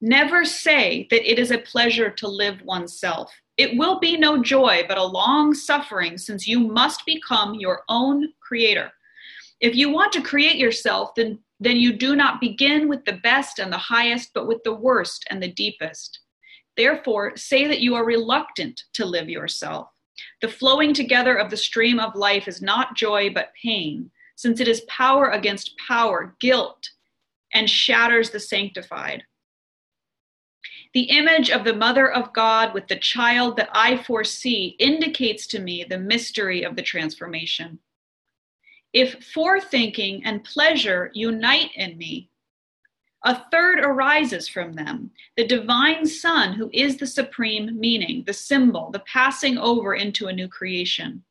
Never say that it is a pleasure to live oneself. It will be no joy, but a long suffering, since you must become your own creator. If you want to create yourself, then, then you do not begin with the best and the highest, but with the worst and the deepest. Therefore, say that you are reluctant to live yourself. The flowing together of the stream of life is not joy, but pain, since it is power against power, guilt, and shatters the sanctified. The image of the Mother of God with the child that I foresee indicates to me the mystery of the transformation. If forethinking and pleasure unite in me, a third arises from them the divine Son, who is the supreme meaning, the symbol, the passing over into a new creation.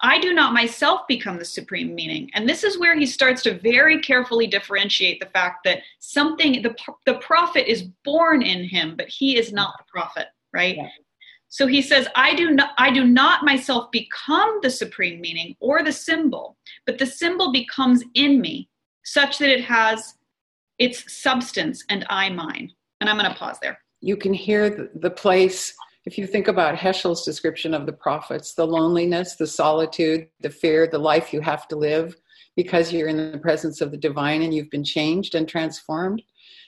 I do not myself become the supreme meaning. And this is where he starts to very carefully differentiate the fact that something, the, the prophet is born in him, but he is not the prophet, right? Yeah. So he says, I do not I do not myself become the supreme meaning or the symbol, but the symbol becomes in me, such that it has its substance and I mine. And I'm going to pause there. You can hear the, the place if you think about Heschel's description of the prophets, the loneliness, the solitude, the fear, the life you have to live because you're in the presence of the divine and you've been changed and transformed.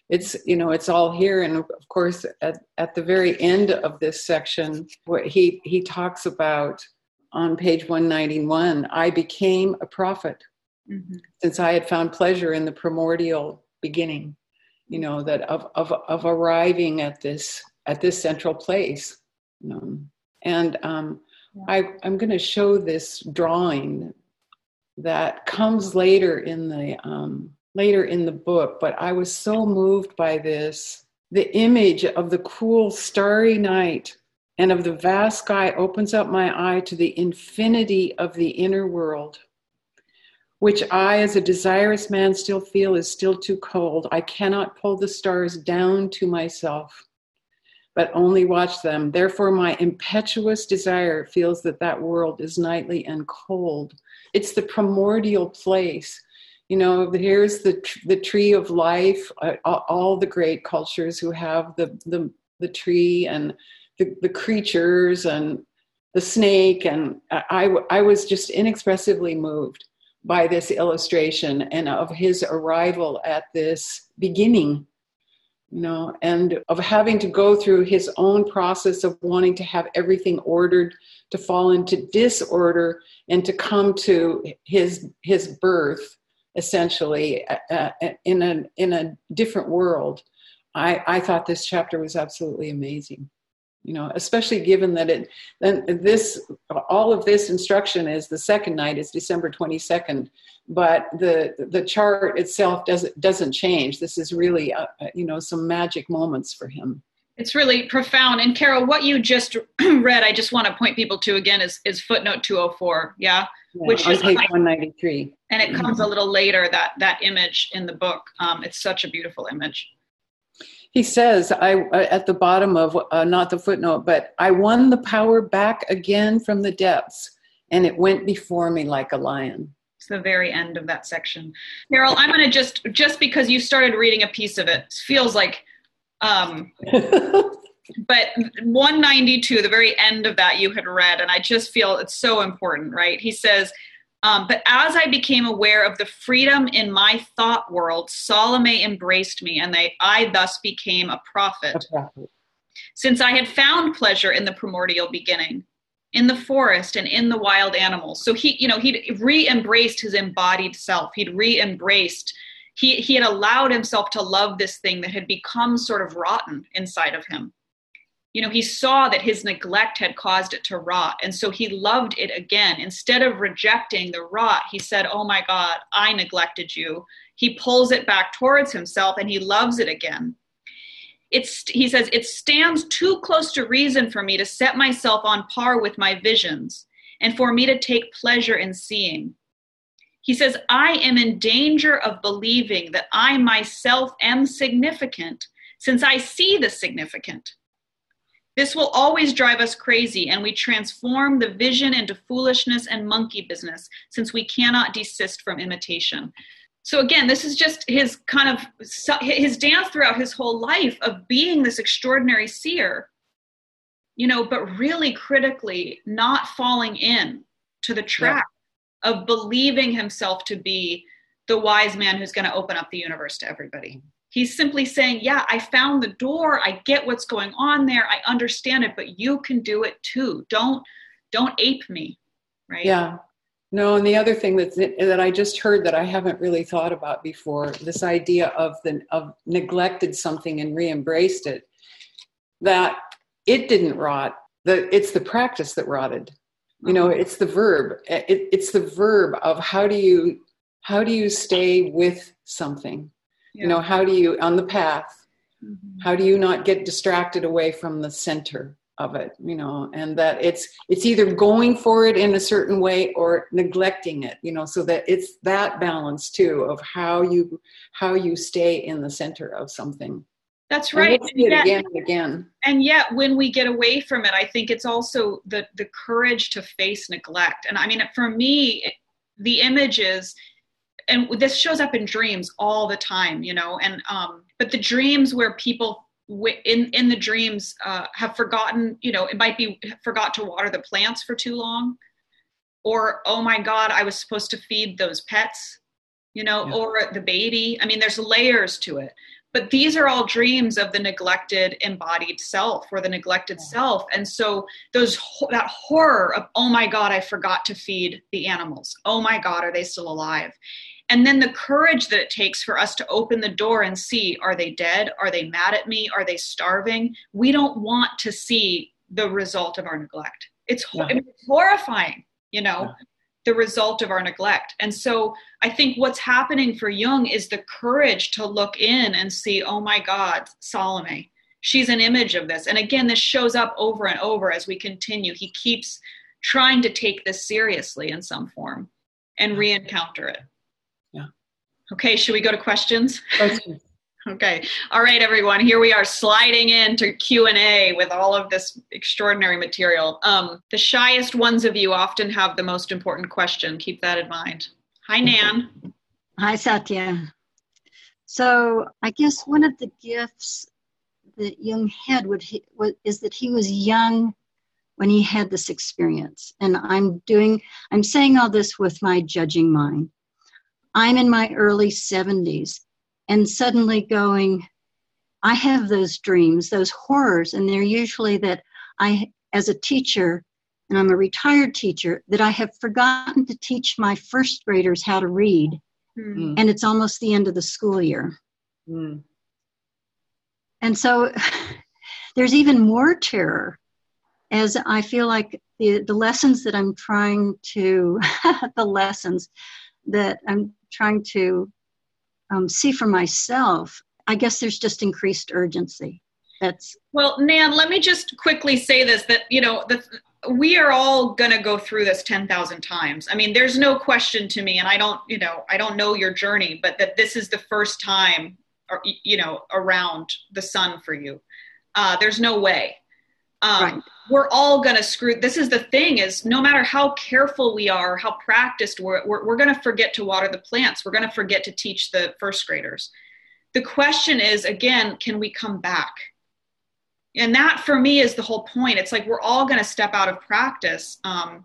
It's you know it's all here, and of course at, at the very end of this section, where he he talks about on page 191, I became a prophet mm-hmm. since I had found pleasure in the primordial beginning. You know that of of of arriving at this at this central place um, and um, yeah. I, I'm going to show this drawing that comes later in the um, later in the book. But I was so moved by this. The image of the cool starry night and of the vast sky opens up my eye to the infinity of the inner world, which I, as a desirous man, still feel is still too cold. I cannot pull the stars down to myself but only watch them. Therefore, my impetuous desire feels that that world is nightly and cold. It's the primordial place. You know, here's the the tree of life. Uh, all the great cultures who have the the the tree and the, the creatures and the snake, and I I was just inexpressively moved by this illustration and of his arrival at this beginning you know, and of having to go through his own process of wanting to have everything ordered to fall into disorder and to come to his his birth essentially uh, uh in a in a different world. I I thought this chapter was absolutely amazing you know especially given that it then this all of this instruction is the second night is december 22nd but the the chart itself doesn't doesn't change. This is really uh, uh, you know some magic moments for him. It's really profound. And carol what you just read i just want to point people to again is is footnote 204 yeah, yeah which is page 193 and it comes a little later that that image in the book. Um, it's such a beautiful image he says i uh, at the bottom of uh, not the footnote but i won the power back again from the depths and it went before me like a lion. It's the very end of that section. Carol i'm going to just just because you started reading a piece of it feels like um but 192 the very end of that you had read and i just feel it's so important right? He says um, but as I became aware of the freedom in my thought world, Salome embraced me, and they, I thus became a prophet. a prophet. Since I had found pleasure in the primordial beginning, in the forest and in the wild animals. So he, you know, he'd re-embraced his embodied self. He'd re-embraced, he, he had allowed himself to love this thing that had become sort of rotten inside of him you know, he saw that his neglect had caused it to rot. And so he loved it again. Instead of rejecting the rot, he said, Oh my God, I neglected you. He pulls it back towards himself and he loves it again. It's, he says, it stands too close to reason for me to set myself on par with my visions and for me to take pleasure in seeing. He says, I am in danger of believing that I myself am significant since I see the significant. This will always drive us crazy, and we transform the vision into foolishness and monkey business since we cannot desist from imitation. So, again, this is just his kind of his dance throughout his whole life of being this extraordinary seer, you know, but really critically not falling in to the trap yeah. of believing himself to be the wise man who's going to open up the universe to everybody. He's simply saying, Yeah, I found the door. I get what's going on there. I understand it, but you can do it too. Don't don't ape me. Right. Yeah. No, and the other thing that that I just heard that I haven't really thought about before, this idea of the of neglected something and re-embraced it, that it didn't rot. The it's the practice that rotted. You know, it's the verb. It, it's the verb of how do you how do you stay with something yeah. you know how do you on the path mm-hmm. how do you not get distracted away from the center of it you know and that it's it's either going for it in a certain way or neglecting it you know so that it's that balance too of how you how you stay in the center of something that's right and we'll again and again and yet when we get away from it i think it's also the the courage to face neglect and i mean for me the images and this shows up in dreams all the time you know and um but the dreams where people in in the dreams uh, have forgotten you know it might be forgot to water the plants for too long or oh my god i was supposed to feed those pets you know yeah. or the baby i mean there's layers to it but these are all dreams of the neglected embodied self or the neglected yeah. self and so those that horror of oh my god i forgot to feed the animals oh my god are they still alive and then the courage that it takes for us to open the door and see are they dead? Are they mad at me? Are they starving? We don't want to see the result of our neglect. It's, yeah. it's horrifying you know yeah. the result of our neglect. And so i think what's happening for jung is the courage to look in and see oh my god salome she's an image of this. And again this shows up over and over as we continue. He keeps trying to take this seriously in some form and re-encounter it Okay, should we go to questions? Questions. okay. All right, everyone. Here we are sliding into Q&A with all of this extraordinary material. Um, the shyest ones of you often have the most important question. Keep that in mind. Hi, Nan. Hi, Satya. So I guess one of the gifts that Jung had would he, was, is that he was young when he had this experience. And I'm doing, I'm saying all this with my judging mind. I'm in my early 70s and suddenly going, I have those dreams, those horrors, and they're usually that I, as a teacher, and I'm a retired teacher, that I have forgotten to teach my first graders how to read, mm. and it's almost the end of the school year. Mm. And so there's even more terror as I feel like the, the lessons that I'm trying to, the lessons that I'm trying to um, see for myself, I guess there's just increased urgency. That's well, Nan. Let me just quickly say this: that you know, the, we are all going to go through this 10,000 times. I mean, there's no question to me, and I don't, you know, I don't know your journey, but that this is the first time, or, you know, around the sun for you. Uh, there's no way. Um, right. We're all going to screw. This is the thing: is no matter how careful we are, how practiced we're, we're, we're going to forget to water the plants. We're going to forget to teach the first graders. The question is, again, can we come back? And that, for me, is the whole point. It's like we're all going to step out of practice. Um,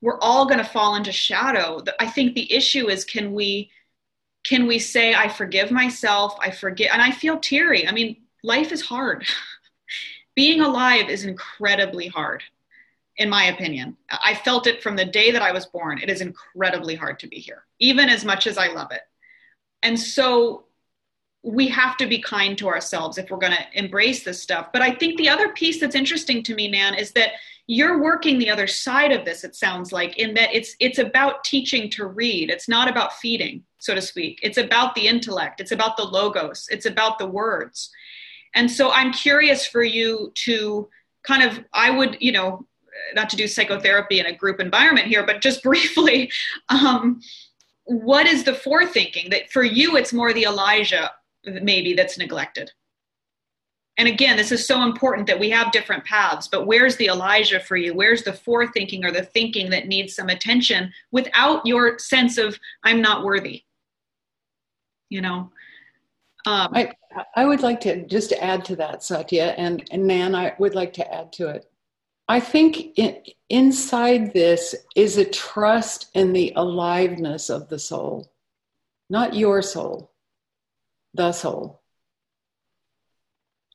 we're all going to fall into shadow. I think the issue is, can we? Can we say, I forgive myself, I forget, and I feel teary. I mean, life is hard. being alive is incredibly hard in my opinion. I felt it from the day that i was born. It is incredibly hard to be here even as much as i love it. And so we have to be kind to ourselves if we're going to embrace this stuff. But i think the other piece that's interesting to me nan is that you're working the other side of this it sounds like in that it's it's about teaching to read. It's not about feeding so to speak. It's about the intellect. It's about the logos. It's about the words and so I'm curious for you to kind of, I would, you know, not to do psychotherapy in a group environment here, but just briefly, um, what is the forethinking that for you it's more the Elijah maybe that's neglected? And again, this is so important that we have different paths, but where's the Elijah for you? Where's the forethinking or the thinking that needs some attention without your sense of, I'm not worthy? You know? Um, I, I would like to just add to that, Satya, and, and Nan, I would like to add to it. I think in, inside this is a trust in the aliveness of the soul, not your soul, the soul.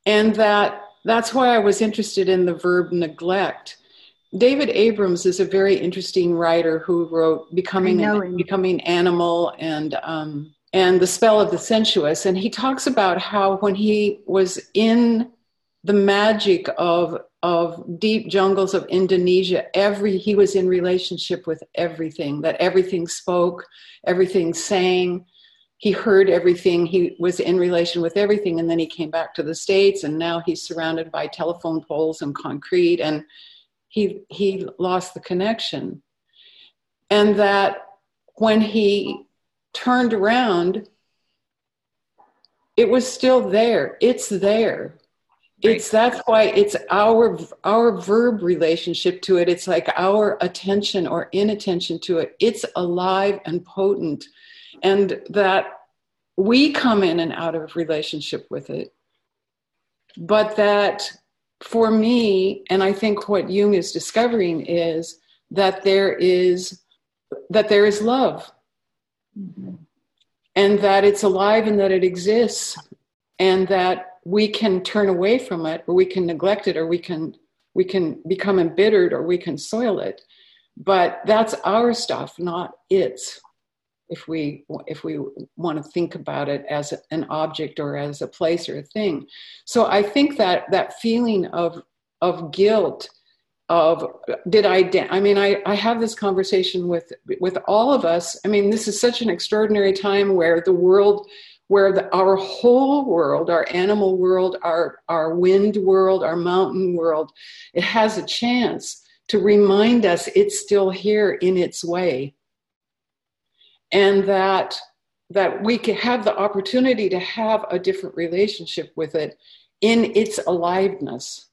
And that that's why I was interested in the verb neglect. David Abrams is a very interesting writer who wrote Becoming Becoming Animal and um, and the spell of the sensuous. And he talks about how when he was in the magic of of deep jungles of Indonesia every he was in relationship with everything that everything spoke everything sang. He heard everything. He was in relation with everything. And then he came back to the states and now he's surrounded by telephone poles and concrete and he he lost the connection. And that when he turned around it was still there. It's there. Right. it's that's why it's our our verb relationship to it. It's like our attention or inattention to it. It's alive and potent. And that we come in and out of relationship with it. But that for me and i think what jung is discovering is that there is that there is love mm-hmm. and that it's alive and that it exists and that we can turn away from it or we can neglect it or we can we can become embittered or we can soil it but that's our stuff not its if we if we want to think about it as an object or as a place or a thing so i think that that feeling of of guilt of did i i mean i i have this conversation with with all of us. I mean this is such an extraordinary time where the world where the, our whole world our animal world our our wind world our mountain world it has a chance to remind us it's still here in its way. And that that we can have the opportunity to have a different relationship with it in its aliveness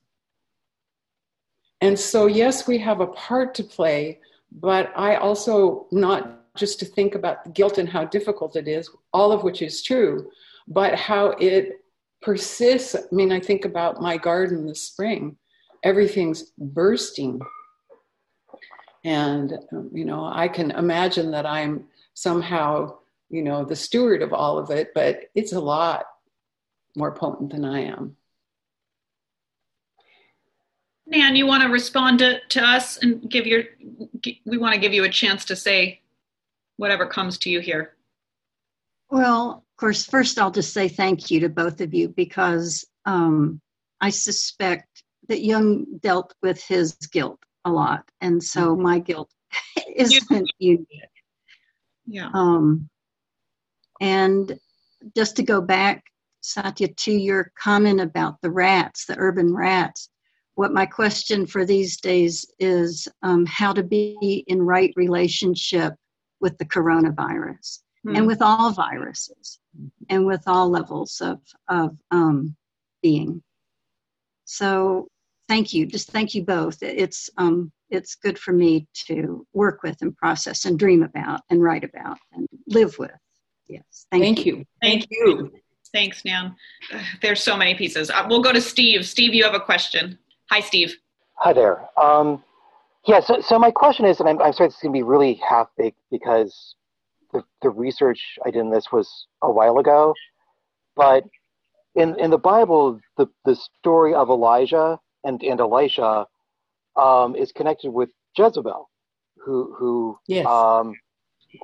and so yes we have a part to play but i also not just to think about the guilt and how difficult it is all of which is true but how it persists. I mean i think about my garden this spring. Everything's bursting. And um, you know i can imagine that i'm somehow, you know, the steward of all of it, but it's a lot more potent than I am. Nan, you want to respond to, to us and give your, we want to give you a chance to say whatever comes to you here. Well, of course, first I'll just say thank you to both of you because um, I suspect that Jung dealt with his guilt a lot. And so mm-hmm. my guilt isn't unique. Yeah. Um, and just to go back, Satya, to your comment about the rats, the urban rats, what my question for these days is um, how to be in right relationship with the coronavirus mm. and with all viruses and with all levels of, of um, being. So thank you. Just thank you both. It's um, it's good for me to work with and process and dream about and write about and live with. Yes. Thank, thank you. you. Thank you. Thanks, Nan. There's so many pieces. Uh, we'll go to Steve. Steve, you have a question. Hi, Steve. Hi there. Um, yeah, so, so my question is, and I'm, I'm sorry this is going to be really half baked because the, the research I did in this was a while ago, but in, in the Bible, the, the story of Elijah and, and Elisha um, is connected with Jezebel, who who yes. um,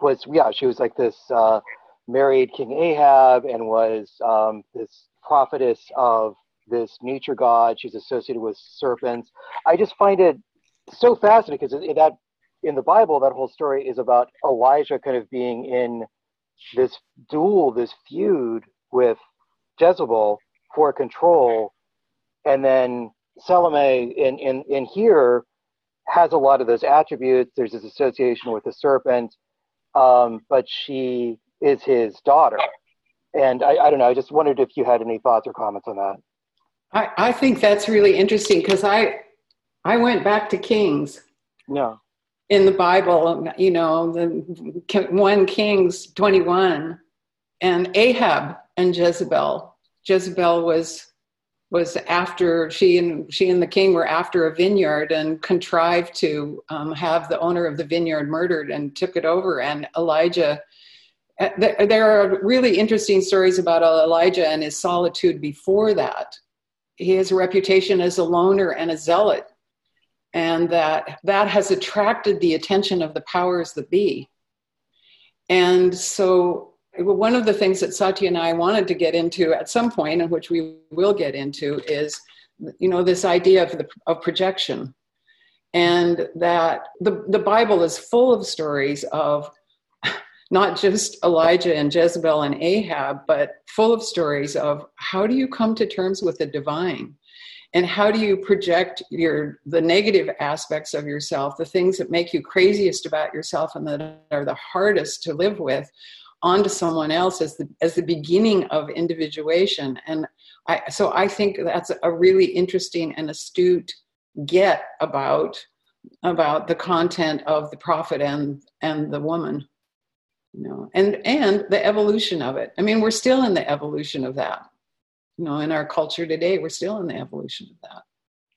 was yeah she was like this uh, married King Ahab and was um, this prophetess of this nature god. She's associated with serpents. I just find it so fascinating because that in the Bible that whole story is about Elijah kind of being in this duel, this feud with Jezebel for control, and then Salome in, in, in here has a lot of those attributes. There's this association with the serpent, um, but she is his daughter. And I, I don't know, I just wondered if you had any thoughts or comments on that. I, I think that's really interesting because I I went back to Kings. No. In the Bible, you know, the one Kings 21 and Ahab and Jezebel. Jezebel was was after she and she and the king were after a vineyard and contrived to um, have the owner of the vineyard murdered and took it over and elijah uh, there are really interesting stories about elijah and his solitude before that he has a reputation as a loner and a zealot and that that has attracted the attention of the powers that be. And so one of the things that Satya and I wanted to get into at some point, and which we will get into, is you know this idea of the of projection, and that the the Bible is full of stories of not just Elijah and Jezebel and Ahab, but full of stories of how do you come to terms with the divine? And how do you project your the negative aspects of yourself, the things that make you craziest about yourself and that are the hardest to live with, onto someone else as the as the beginning of individuation? And I, so I think that's a really interesting and astute get about about the content of the prophet and and the woman you know and and the evolution of it. I mean we're still in the evolution of that. You know in our culture today we're still in the evolution of that.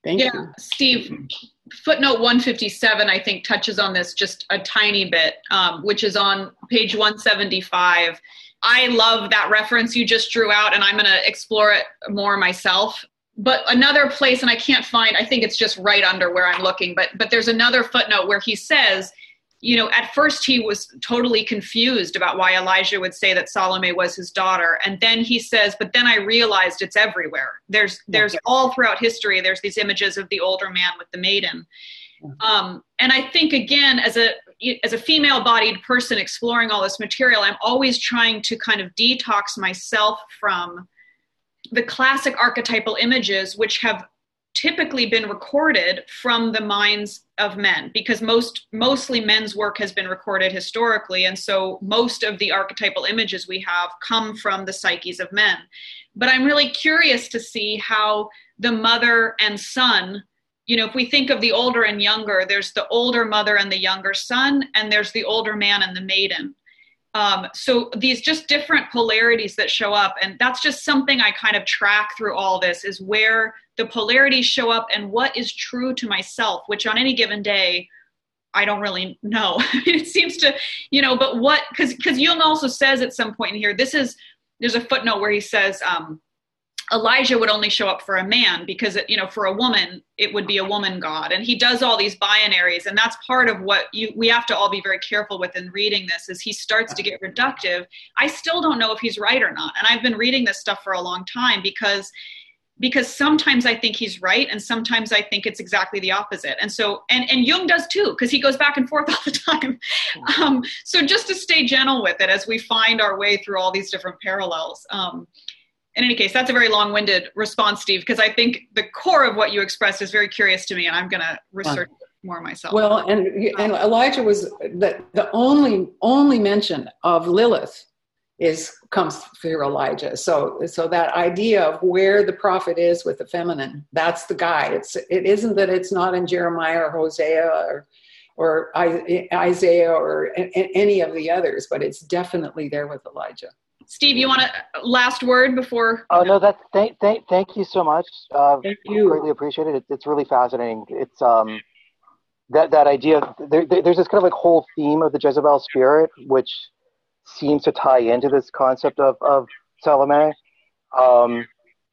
Thank yeah, you. Steve footnote 157 i think touches on this just a tiny bit um, which is on page 175 i love that reference you just drew out and i'm going to explore it more myself. But another place and i can't find i think it's just right under where i'm looking but but there's another footnote where he says you know at first he was totally confused about why elijah would say that salome was his daughter. And then he says but then i realized it's everywhere. There's there's all throughout history there's these images of the older man with the maiden. Um, and i think again as a as a female bodied person exploring all this material i'm always trying to kind of detox myself from the classic archetypal images which have typically been recorded from the minds of men because most mostly men's work has been recorded historically and so most of the archetypal images we have come from the psyches of men. But i'm really curious to see how the mother and son you know if we think of the older and younger there's the older mother and the younger son and there's the older man and the maiden um, so these just different polarities that show up, and that's just something I kind of track through all this is where the polarities show up and what is true to myself, which on any given day, I don't really know. it seems to, you know, but what, because because Jung also says at some point in here, this is there's a footnote where he says, um, Elijah would only show up for a man because you know for a woman it would be a woman god and he does all these binaries and that's part of what you we have to all be very careful with in reading this is he starts to get reductive I still don't know if he's right or not and I've been reading this stuff for a long time because because sometimes I think he's right and sometimes I think it's exactly the opposite. And so, and, and Jung does too, because he goes back and forth all the time. Um, so just to stay gentle with it as we find our way through all these different parallels. Um, in any case, that's a very long-winded response, Steve, because I think the core of what you expressed is very curious to me, and I'm going to research more myself. Well, and and Elijah was the the only only mention of Lilith is comes through Elijah. So so that idea of where the prophet is with the feminine, that's the guy. It's it isn't that it's not in Jeremiah or Hosea or or Isaiah or any of the others, but it's definitely there with Elijah. Steve, you want a last word before? Oh no, that's thank thank thank you so much. Uh, thank you. Greatly appreciate it. It's really fascinating. It's um that that idea. There, there's this kind of like whole theme of the Jezebel spirit, which seems to tie into this concept of of Salome. Um,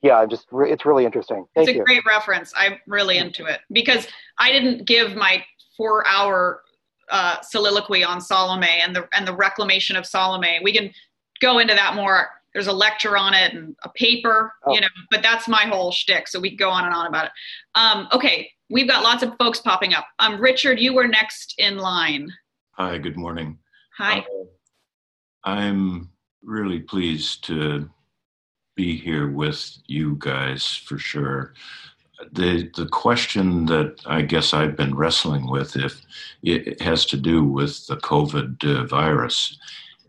yeah, I'm just re- it's really interesting. Thank it's a you. great reference. I'm really into it because I didn't give my four hour uh, soliloquy on Salome and the and the reclamation of Salome. We can go into that more. There's a lecture on it and a paper, oh. you know, but that's my whole shtick. So we go on and on about it. Um, okay, we've got lots of folks popping up. Um, Richard, you were next in line. Hi, good morning. Hi. Uh, I'm really pleased to be here with you guys for sure. The the question that I guess I've been wrestling with if it has to do with the COVID uh, virus,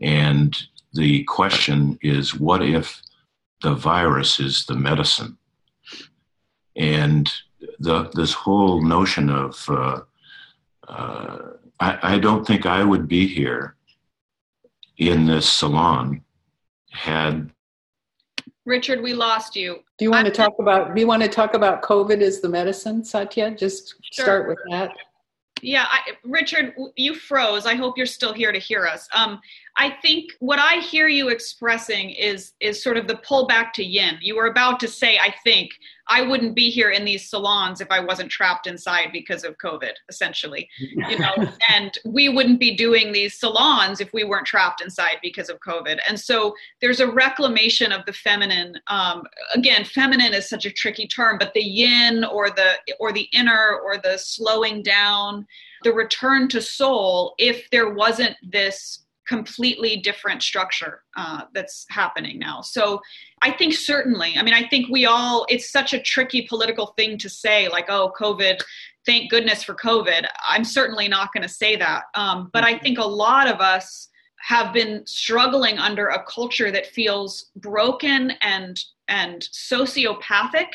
and the question is what if the virus is the medicine? And the, this whole notion of, uh, uh, I, I don't think I would be here in this salon had Richard, we lost you. Do you want to talk about? Do you want to talk about COVID as the medicine, Satya? Just sure. start with that. Yeah, I, Richard, you froze. I hope you're still here to hear us. Um, I think what I hear you expressing is is sort of the pullback to yin. You were about to say, I think I wouldn't be here in these salons if I wasn't trapped inside because of COVID, essentially. You know, and we wouldn't be doing these salons if we weren't trapped inside because of COVID. And so there's a reclamation of the feminine. Um, again, feminine is such a tricky term, but the yin or the or the inner or the slowing down, the return to soul. If there wasn't this completely different structure uh, that's happening now. So I think certainly, I mean, I think we all, it's such a tricky political thing to say, like, oh, COVID, thank goodness for COVID. I'm certainly not going to say that. Um, but I think a lot of us have been struggling under a culture that feels broken and and sociopathic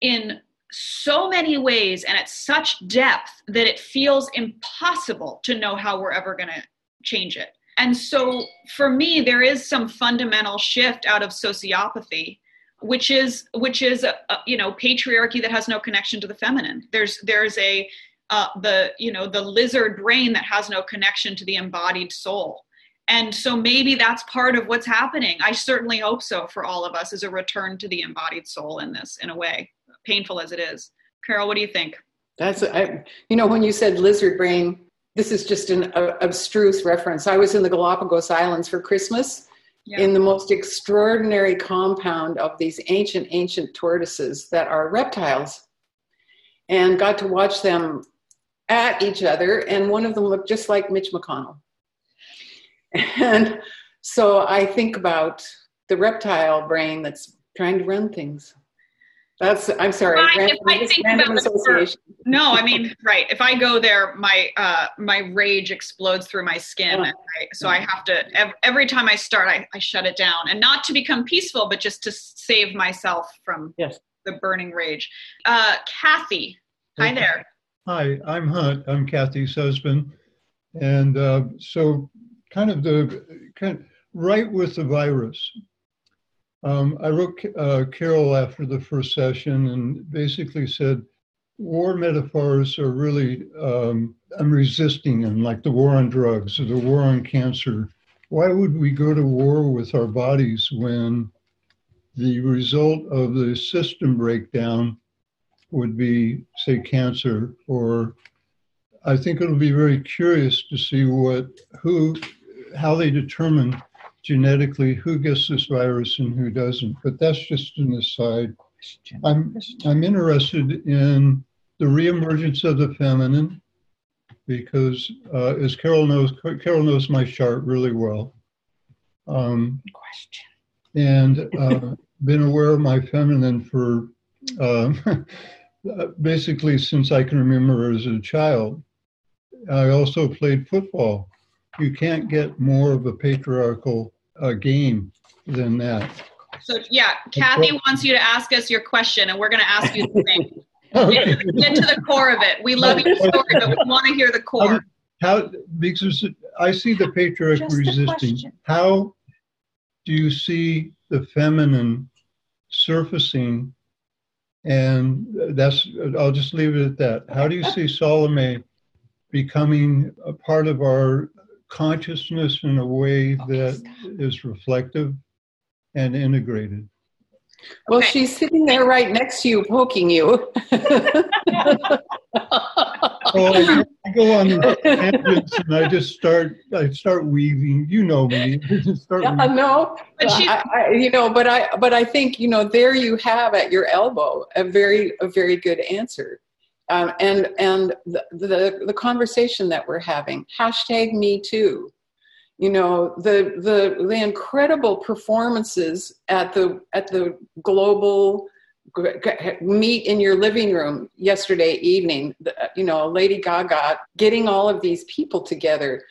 in so many ways and at such depth that it feels impossible to know how we're ever going to change it. And so for me there is some fundamental shift out of sociopathy which is which is a, a, you know patriarchy that has no connection to the feminine. There's there's a uh, the you know the lizard brain that has no connection to the embodied soul. And so maybe that's part of what's happening. I certainly hope so for all of us is a return to the embodied soul in this in a way painful as it is. Carol what do you think? That's I, you know when you said lizard brain this is just an uh, abstruse reference i was in the galapagos islands for christmas yeah. in the most extraordinary compound of these ancient ancient tortoises that are reptiles and got to watch them at each other and one of them looked just like mitch mcconnell and so I think about the reptile brain that's trying to run things. That's I'm sorry. Random, I think random association. no, I mean right. If I go there, my uh, my rage explodes through my skin. I, so I have to every, every time I start, I, I shut it down, and not to become peaceful, but just to save myself from yes. the burning rage. Uh, Kathy, hi there. Hi, I'm Hunt. I'm Kathy's husband, and uh, so kind of the kind of right with the virus. Um, I wrote uh, Carol after the first session and basically said, war metaphors are really, um, I'm resisting them, like the war on drugs or the war on cancer. Why would we go to war with our bodies when the result of the system breakdown would be, say, cancer? Or I think it'll be very curious to see what, who how they determine genetically who gets this virus and who doesn't. But that's just an aside. I'm I'm interested in the reemergence of the feminine because, uh, as Carol knows, Carol knows my chart really well. Um, Question. And uh, been aware of my feminine for uh, basically since I can remember as a child. I also played football you can't get more of a patriarchal uh, game than that. So yeah, Kathy wants you to ask us your question, and we're going to ask you the same. okay. Get to the core of it. We love your story, but we want to hear the core. How, because I see the patriarch Just resisting. How do you see the feminine surfacing? And that's I'll just leave it at that. How do you see Salome becoming a part of our consciousness in a way that is reflective and integrated. Well, okay. she's sitting there right next to you, poking you. oh, I, go on tangents and I just start. I start weaving. You know me. start yeah, no, but she, I, I, you know, but I, but I think you know, there you have at your elbow a very, a very good answer um, and and the, the, the conversation that we're having hashtag me too. You know the the the incredible performances at the at the global meet in your living room yesterday evening. You know lady gaga getting all of these people together.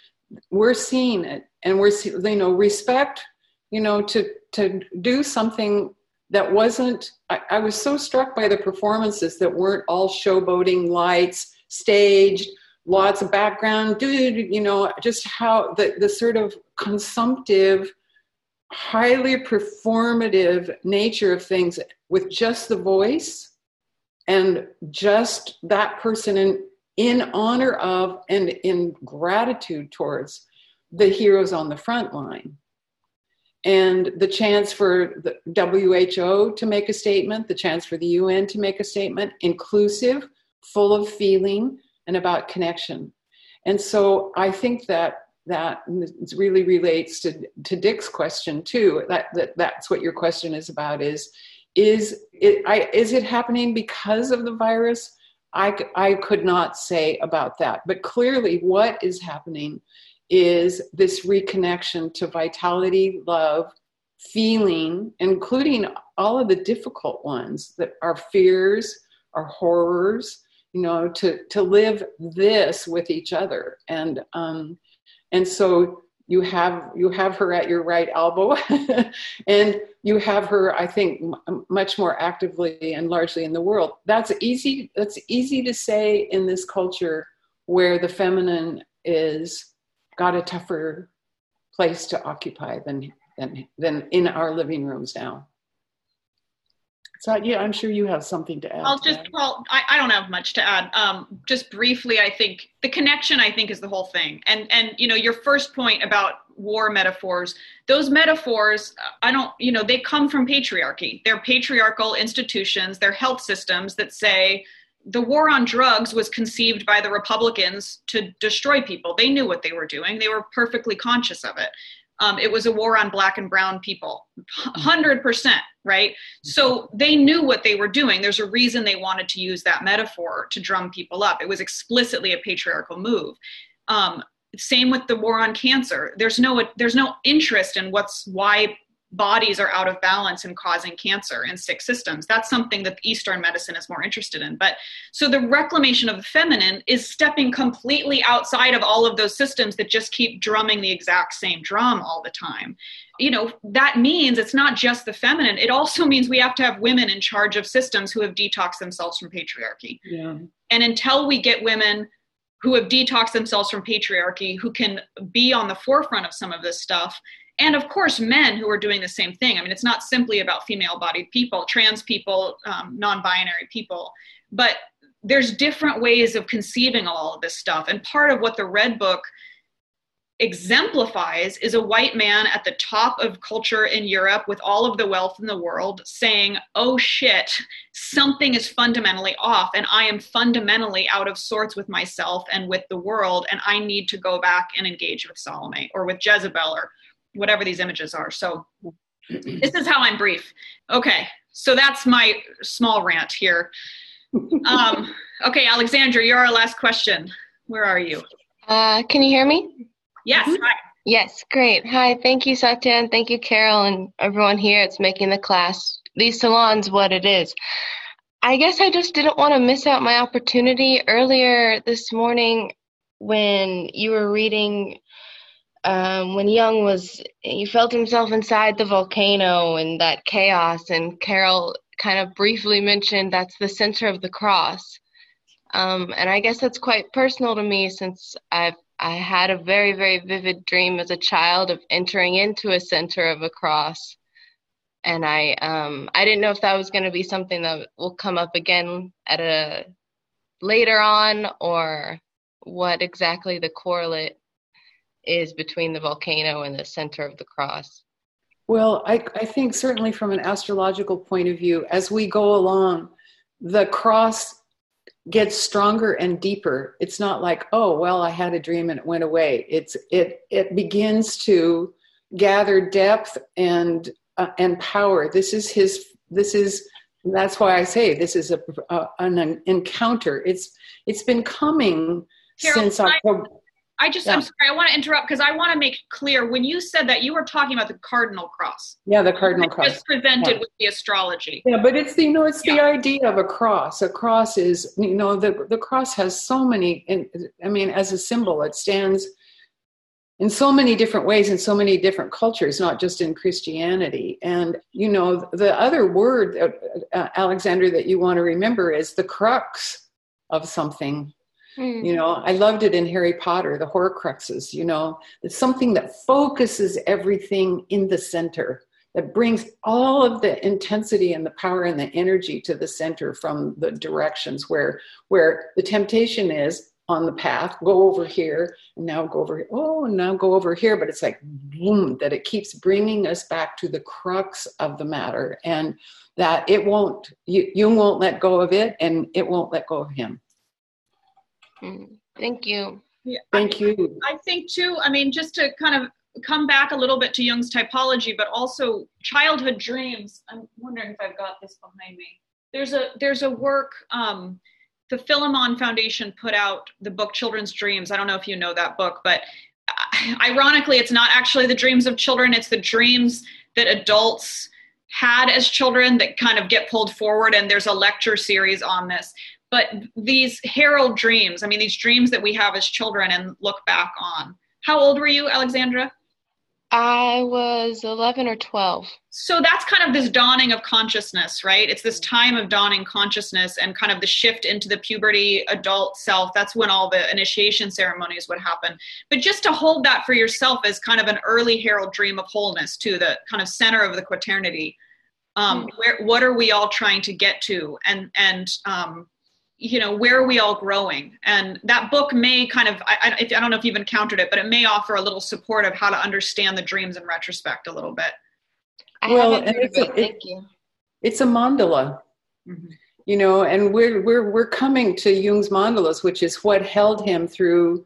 We're seeing it. And we're you know respect you know to to do something that wasn't I, I, was so struck by the performances that weren't all showboating lights staged lots of background dude you know just how the, the sort of consumptive highly performative nature of things with just the voice and just that person in in honor of and in gratitude towards the heroes on the front line and the chance for the WHO to make a statement, the chance for the UN to make a statement, inclusive, full of feeling, and about connection. And so I think that that really relates to, to Dick's question too. That, that that's what your question is about. Is is it I, is it happening because of the virus? I I could not say about that, but clearly, what is happening is this reconnection to vitality, love, feeling, including all of the difficult ones that are fears, our horrors, you know, to to live this with each other. And um, and so you have you have her at your right elbow and you have her i think m- much more actively and largely in the world that's easy that's easy to say in this culture where the feminine is got a tougher place to occupy than than than in our living rooms now so yeah, I'm sure you have something to add. I'll just well, I, I don't have much to add. Um, just briefly, I think the connection I think is the whole thing. And and you know, your first point about war metaphors, those metaphors, I don't, you know, they come from patriarchy. They're patriarchal institutions, they're health systems that say the war on drugs was conceived by the Republicans to destroy people. They knew what they were doing. They were perfectly conscious of it. Um, it was a war on black and brown people, 100%, right? So they knew what they were doing. There's a reason they wanted to use that metaphor to drum people up. It was explicitly a patriarchal move. Um, same with the war on cancer. There's no there's no interest in what's why bodies are out of balance and causing cancer in sick systems. That's something that Eastern medicine is more interested in. But so the reclamation of the feminine is stepping completely outside of all of those systems that just keep drumming the exact same drum all the time. You know, that means it's not just the feminine, it also means we have to have women in charge of systems who have detoxed themselves from patriarchy. Yeah. And until we get women who have detoxed themselves from patriarchy, who can be on the forefront of some of this stuff, and of course men who are doing the same thing. I mean it's not simply about female bodied people trans people um, non-binary people. But there's different ways of conceiving all of this stuff. And part of what the red book exemplifies is a white man at the top of culture in Europe with all of the wealth in the world saying, Oh shit, something is fundamentally off, and I am fundamentally out of sorts with myself and with the world, and I need to go back and engage with Salome or with Jezebel or whatever these images are. So this is how I'm brief. Okay, so that's my small rant here. Um, okay, Alexandra, you're our last question. Where are you? Uh, can you hear me? Yes. Mm-hmm. Hi. Yes, great. Hi, thank you, Satya, and thank you, Carol, and everyone here. It's making the class, these salons, what it is. I guess I just didn't want to miss out my opportunity earlier this morning when you were reading um, when Jung was, he felt himself inside the volcano and that chaos. And Carol kind of briefly mentioned that's the center of the cross. Um, and I guess that's quite personal to me since I've I had a very very vivid dream as a child of entering into a center of a cross, and I um, I didn't know if that was going to be something that will come up again at a later on or what exactly the correlate is between the volcano and the center of the cross? Well, I, I think certainly from an astrological point of view, as we go along, the cross gets stronger and deeper. It's not like, oh, well, I had a dream and it went away. It's it it begins to gather depth and uh, and power. This is his. This is that's why I say this is a, a an encounter. It's it's been coming Carol, since October. I just, yeah. I'm sorry, I want to interrupt because I want to make clear when you said that you were talking about the cardinal cross. Yeah, the cardinal cross. Just presented yeah. with the astrology. Yeah, but it's the, you know, it's yeah. the idea of a cross. A cross is, you know, the, the cross has so many, and I mean, as a symbol, it stands in so many different ways in so many different cultures, not just in Christianity. And, you know, the other word, uh, uh, Alexander, that you want to remember is the crux of something Mm. You know, I loved it in Harry Potter, the Horcruxes, you know, it's something that focuses everything in the center, that brings all of the intensity and the power and the energy to the center from the directions where where the temptation is on the path, go over here, and now go over here. Oh, now go over here. But it's like boom, that it keeps bringing us back to the crux of the matter, and that it won't, you, you won't let go of it, and it won't let go of him. Mm, thank you. Yeah, Thank you. I think too, I mean, just to kind of come back a little bit to Jung's typology, but also childhood dreams. I'm wondering if I've got this behind me. There's a there's a work um, the Philemon Foundation put out the book Children's Dreams. I don't know if you know that book, but ironically, it's not actually the dreams of children, it's the dreams that adults had as children that kind of get pulled forward. And there's a lecture series on this. But these herald dreams, I mean, these dreams that we have as children and look back on. How old were you, Alexandra? I was 11 or 12. So that's kind of this dawning of consciousness, right? It's this time of dawning consciousness and kind of the shift into the puberty adult self. That's when all the initiation ceremonies would happen. But just to hold that for yourself as kind of an early herald dream of wholeness, to the kind of center of the quaternity. Um, mm. where, what are we all trying to get to? And, and, um, you know where are we all growing? And that book may kind of I, I, I, don't know if you've encountered it but it may offer a little support of how to understand the dreams in retrospect a little bit. I well it's a, thank you. it's a mandala mm-hmm. you know and we're we're we're coming to jung's mandalas which is what held him through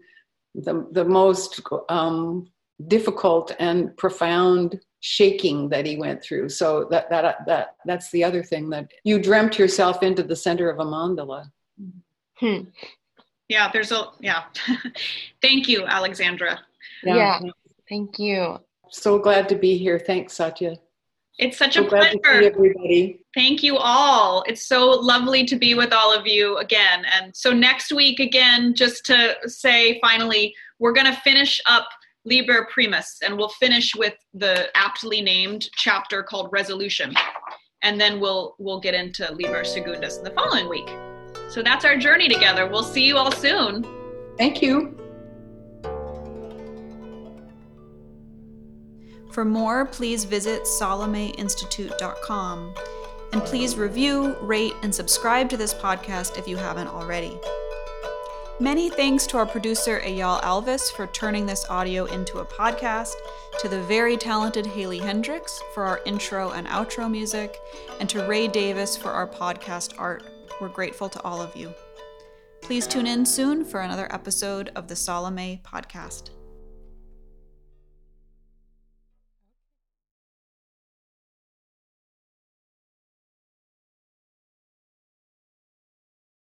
the the most um, difficult and profound shaking that he went through. So that that that that's the other thing that you dreamt yourself into the center of a mandala Hmm. Yeah, there's a yeah. Thank you, Alexandra. Yeah. yeah. Thank you. So glad to be here. Thanks, Satya. It's such so a pleasure. everybody. Thank you all. It's so lovely to be with all of you again. And so next week, again, just to say finally, we're going to finish up Liber Primus and we'll finish with the aptly named chapter called Resolution. And then we'll we'll get into Liber Secundus in the following week. So that's our journey together. We'll see you all soon. Thank you. For more, please visit SalomeInstitute.com. And please review, rate, and subscribe to this podcast if you haven't already. Many thanks to our producer Ayal Alvis for turning this audio into a podcast, to the very talented Haley Hendricks for our intro and outro music, and to Ray Davis for our podcast art. We're grateful to all of you. Please tune in soon for another episode of the Salome podcast.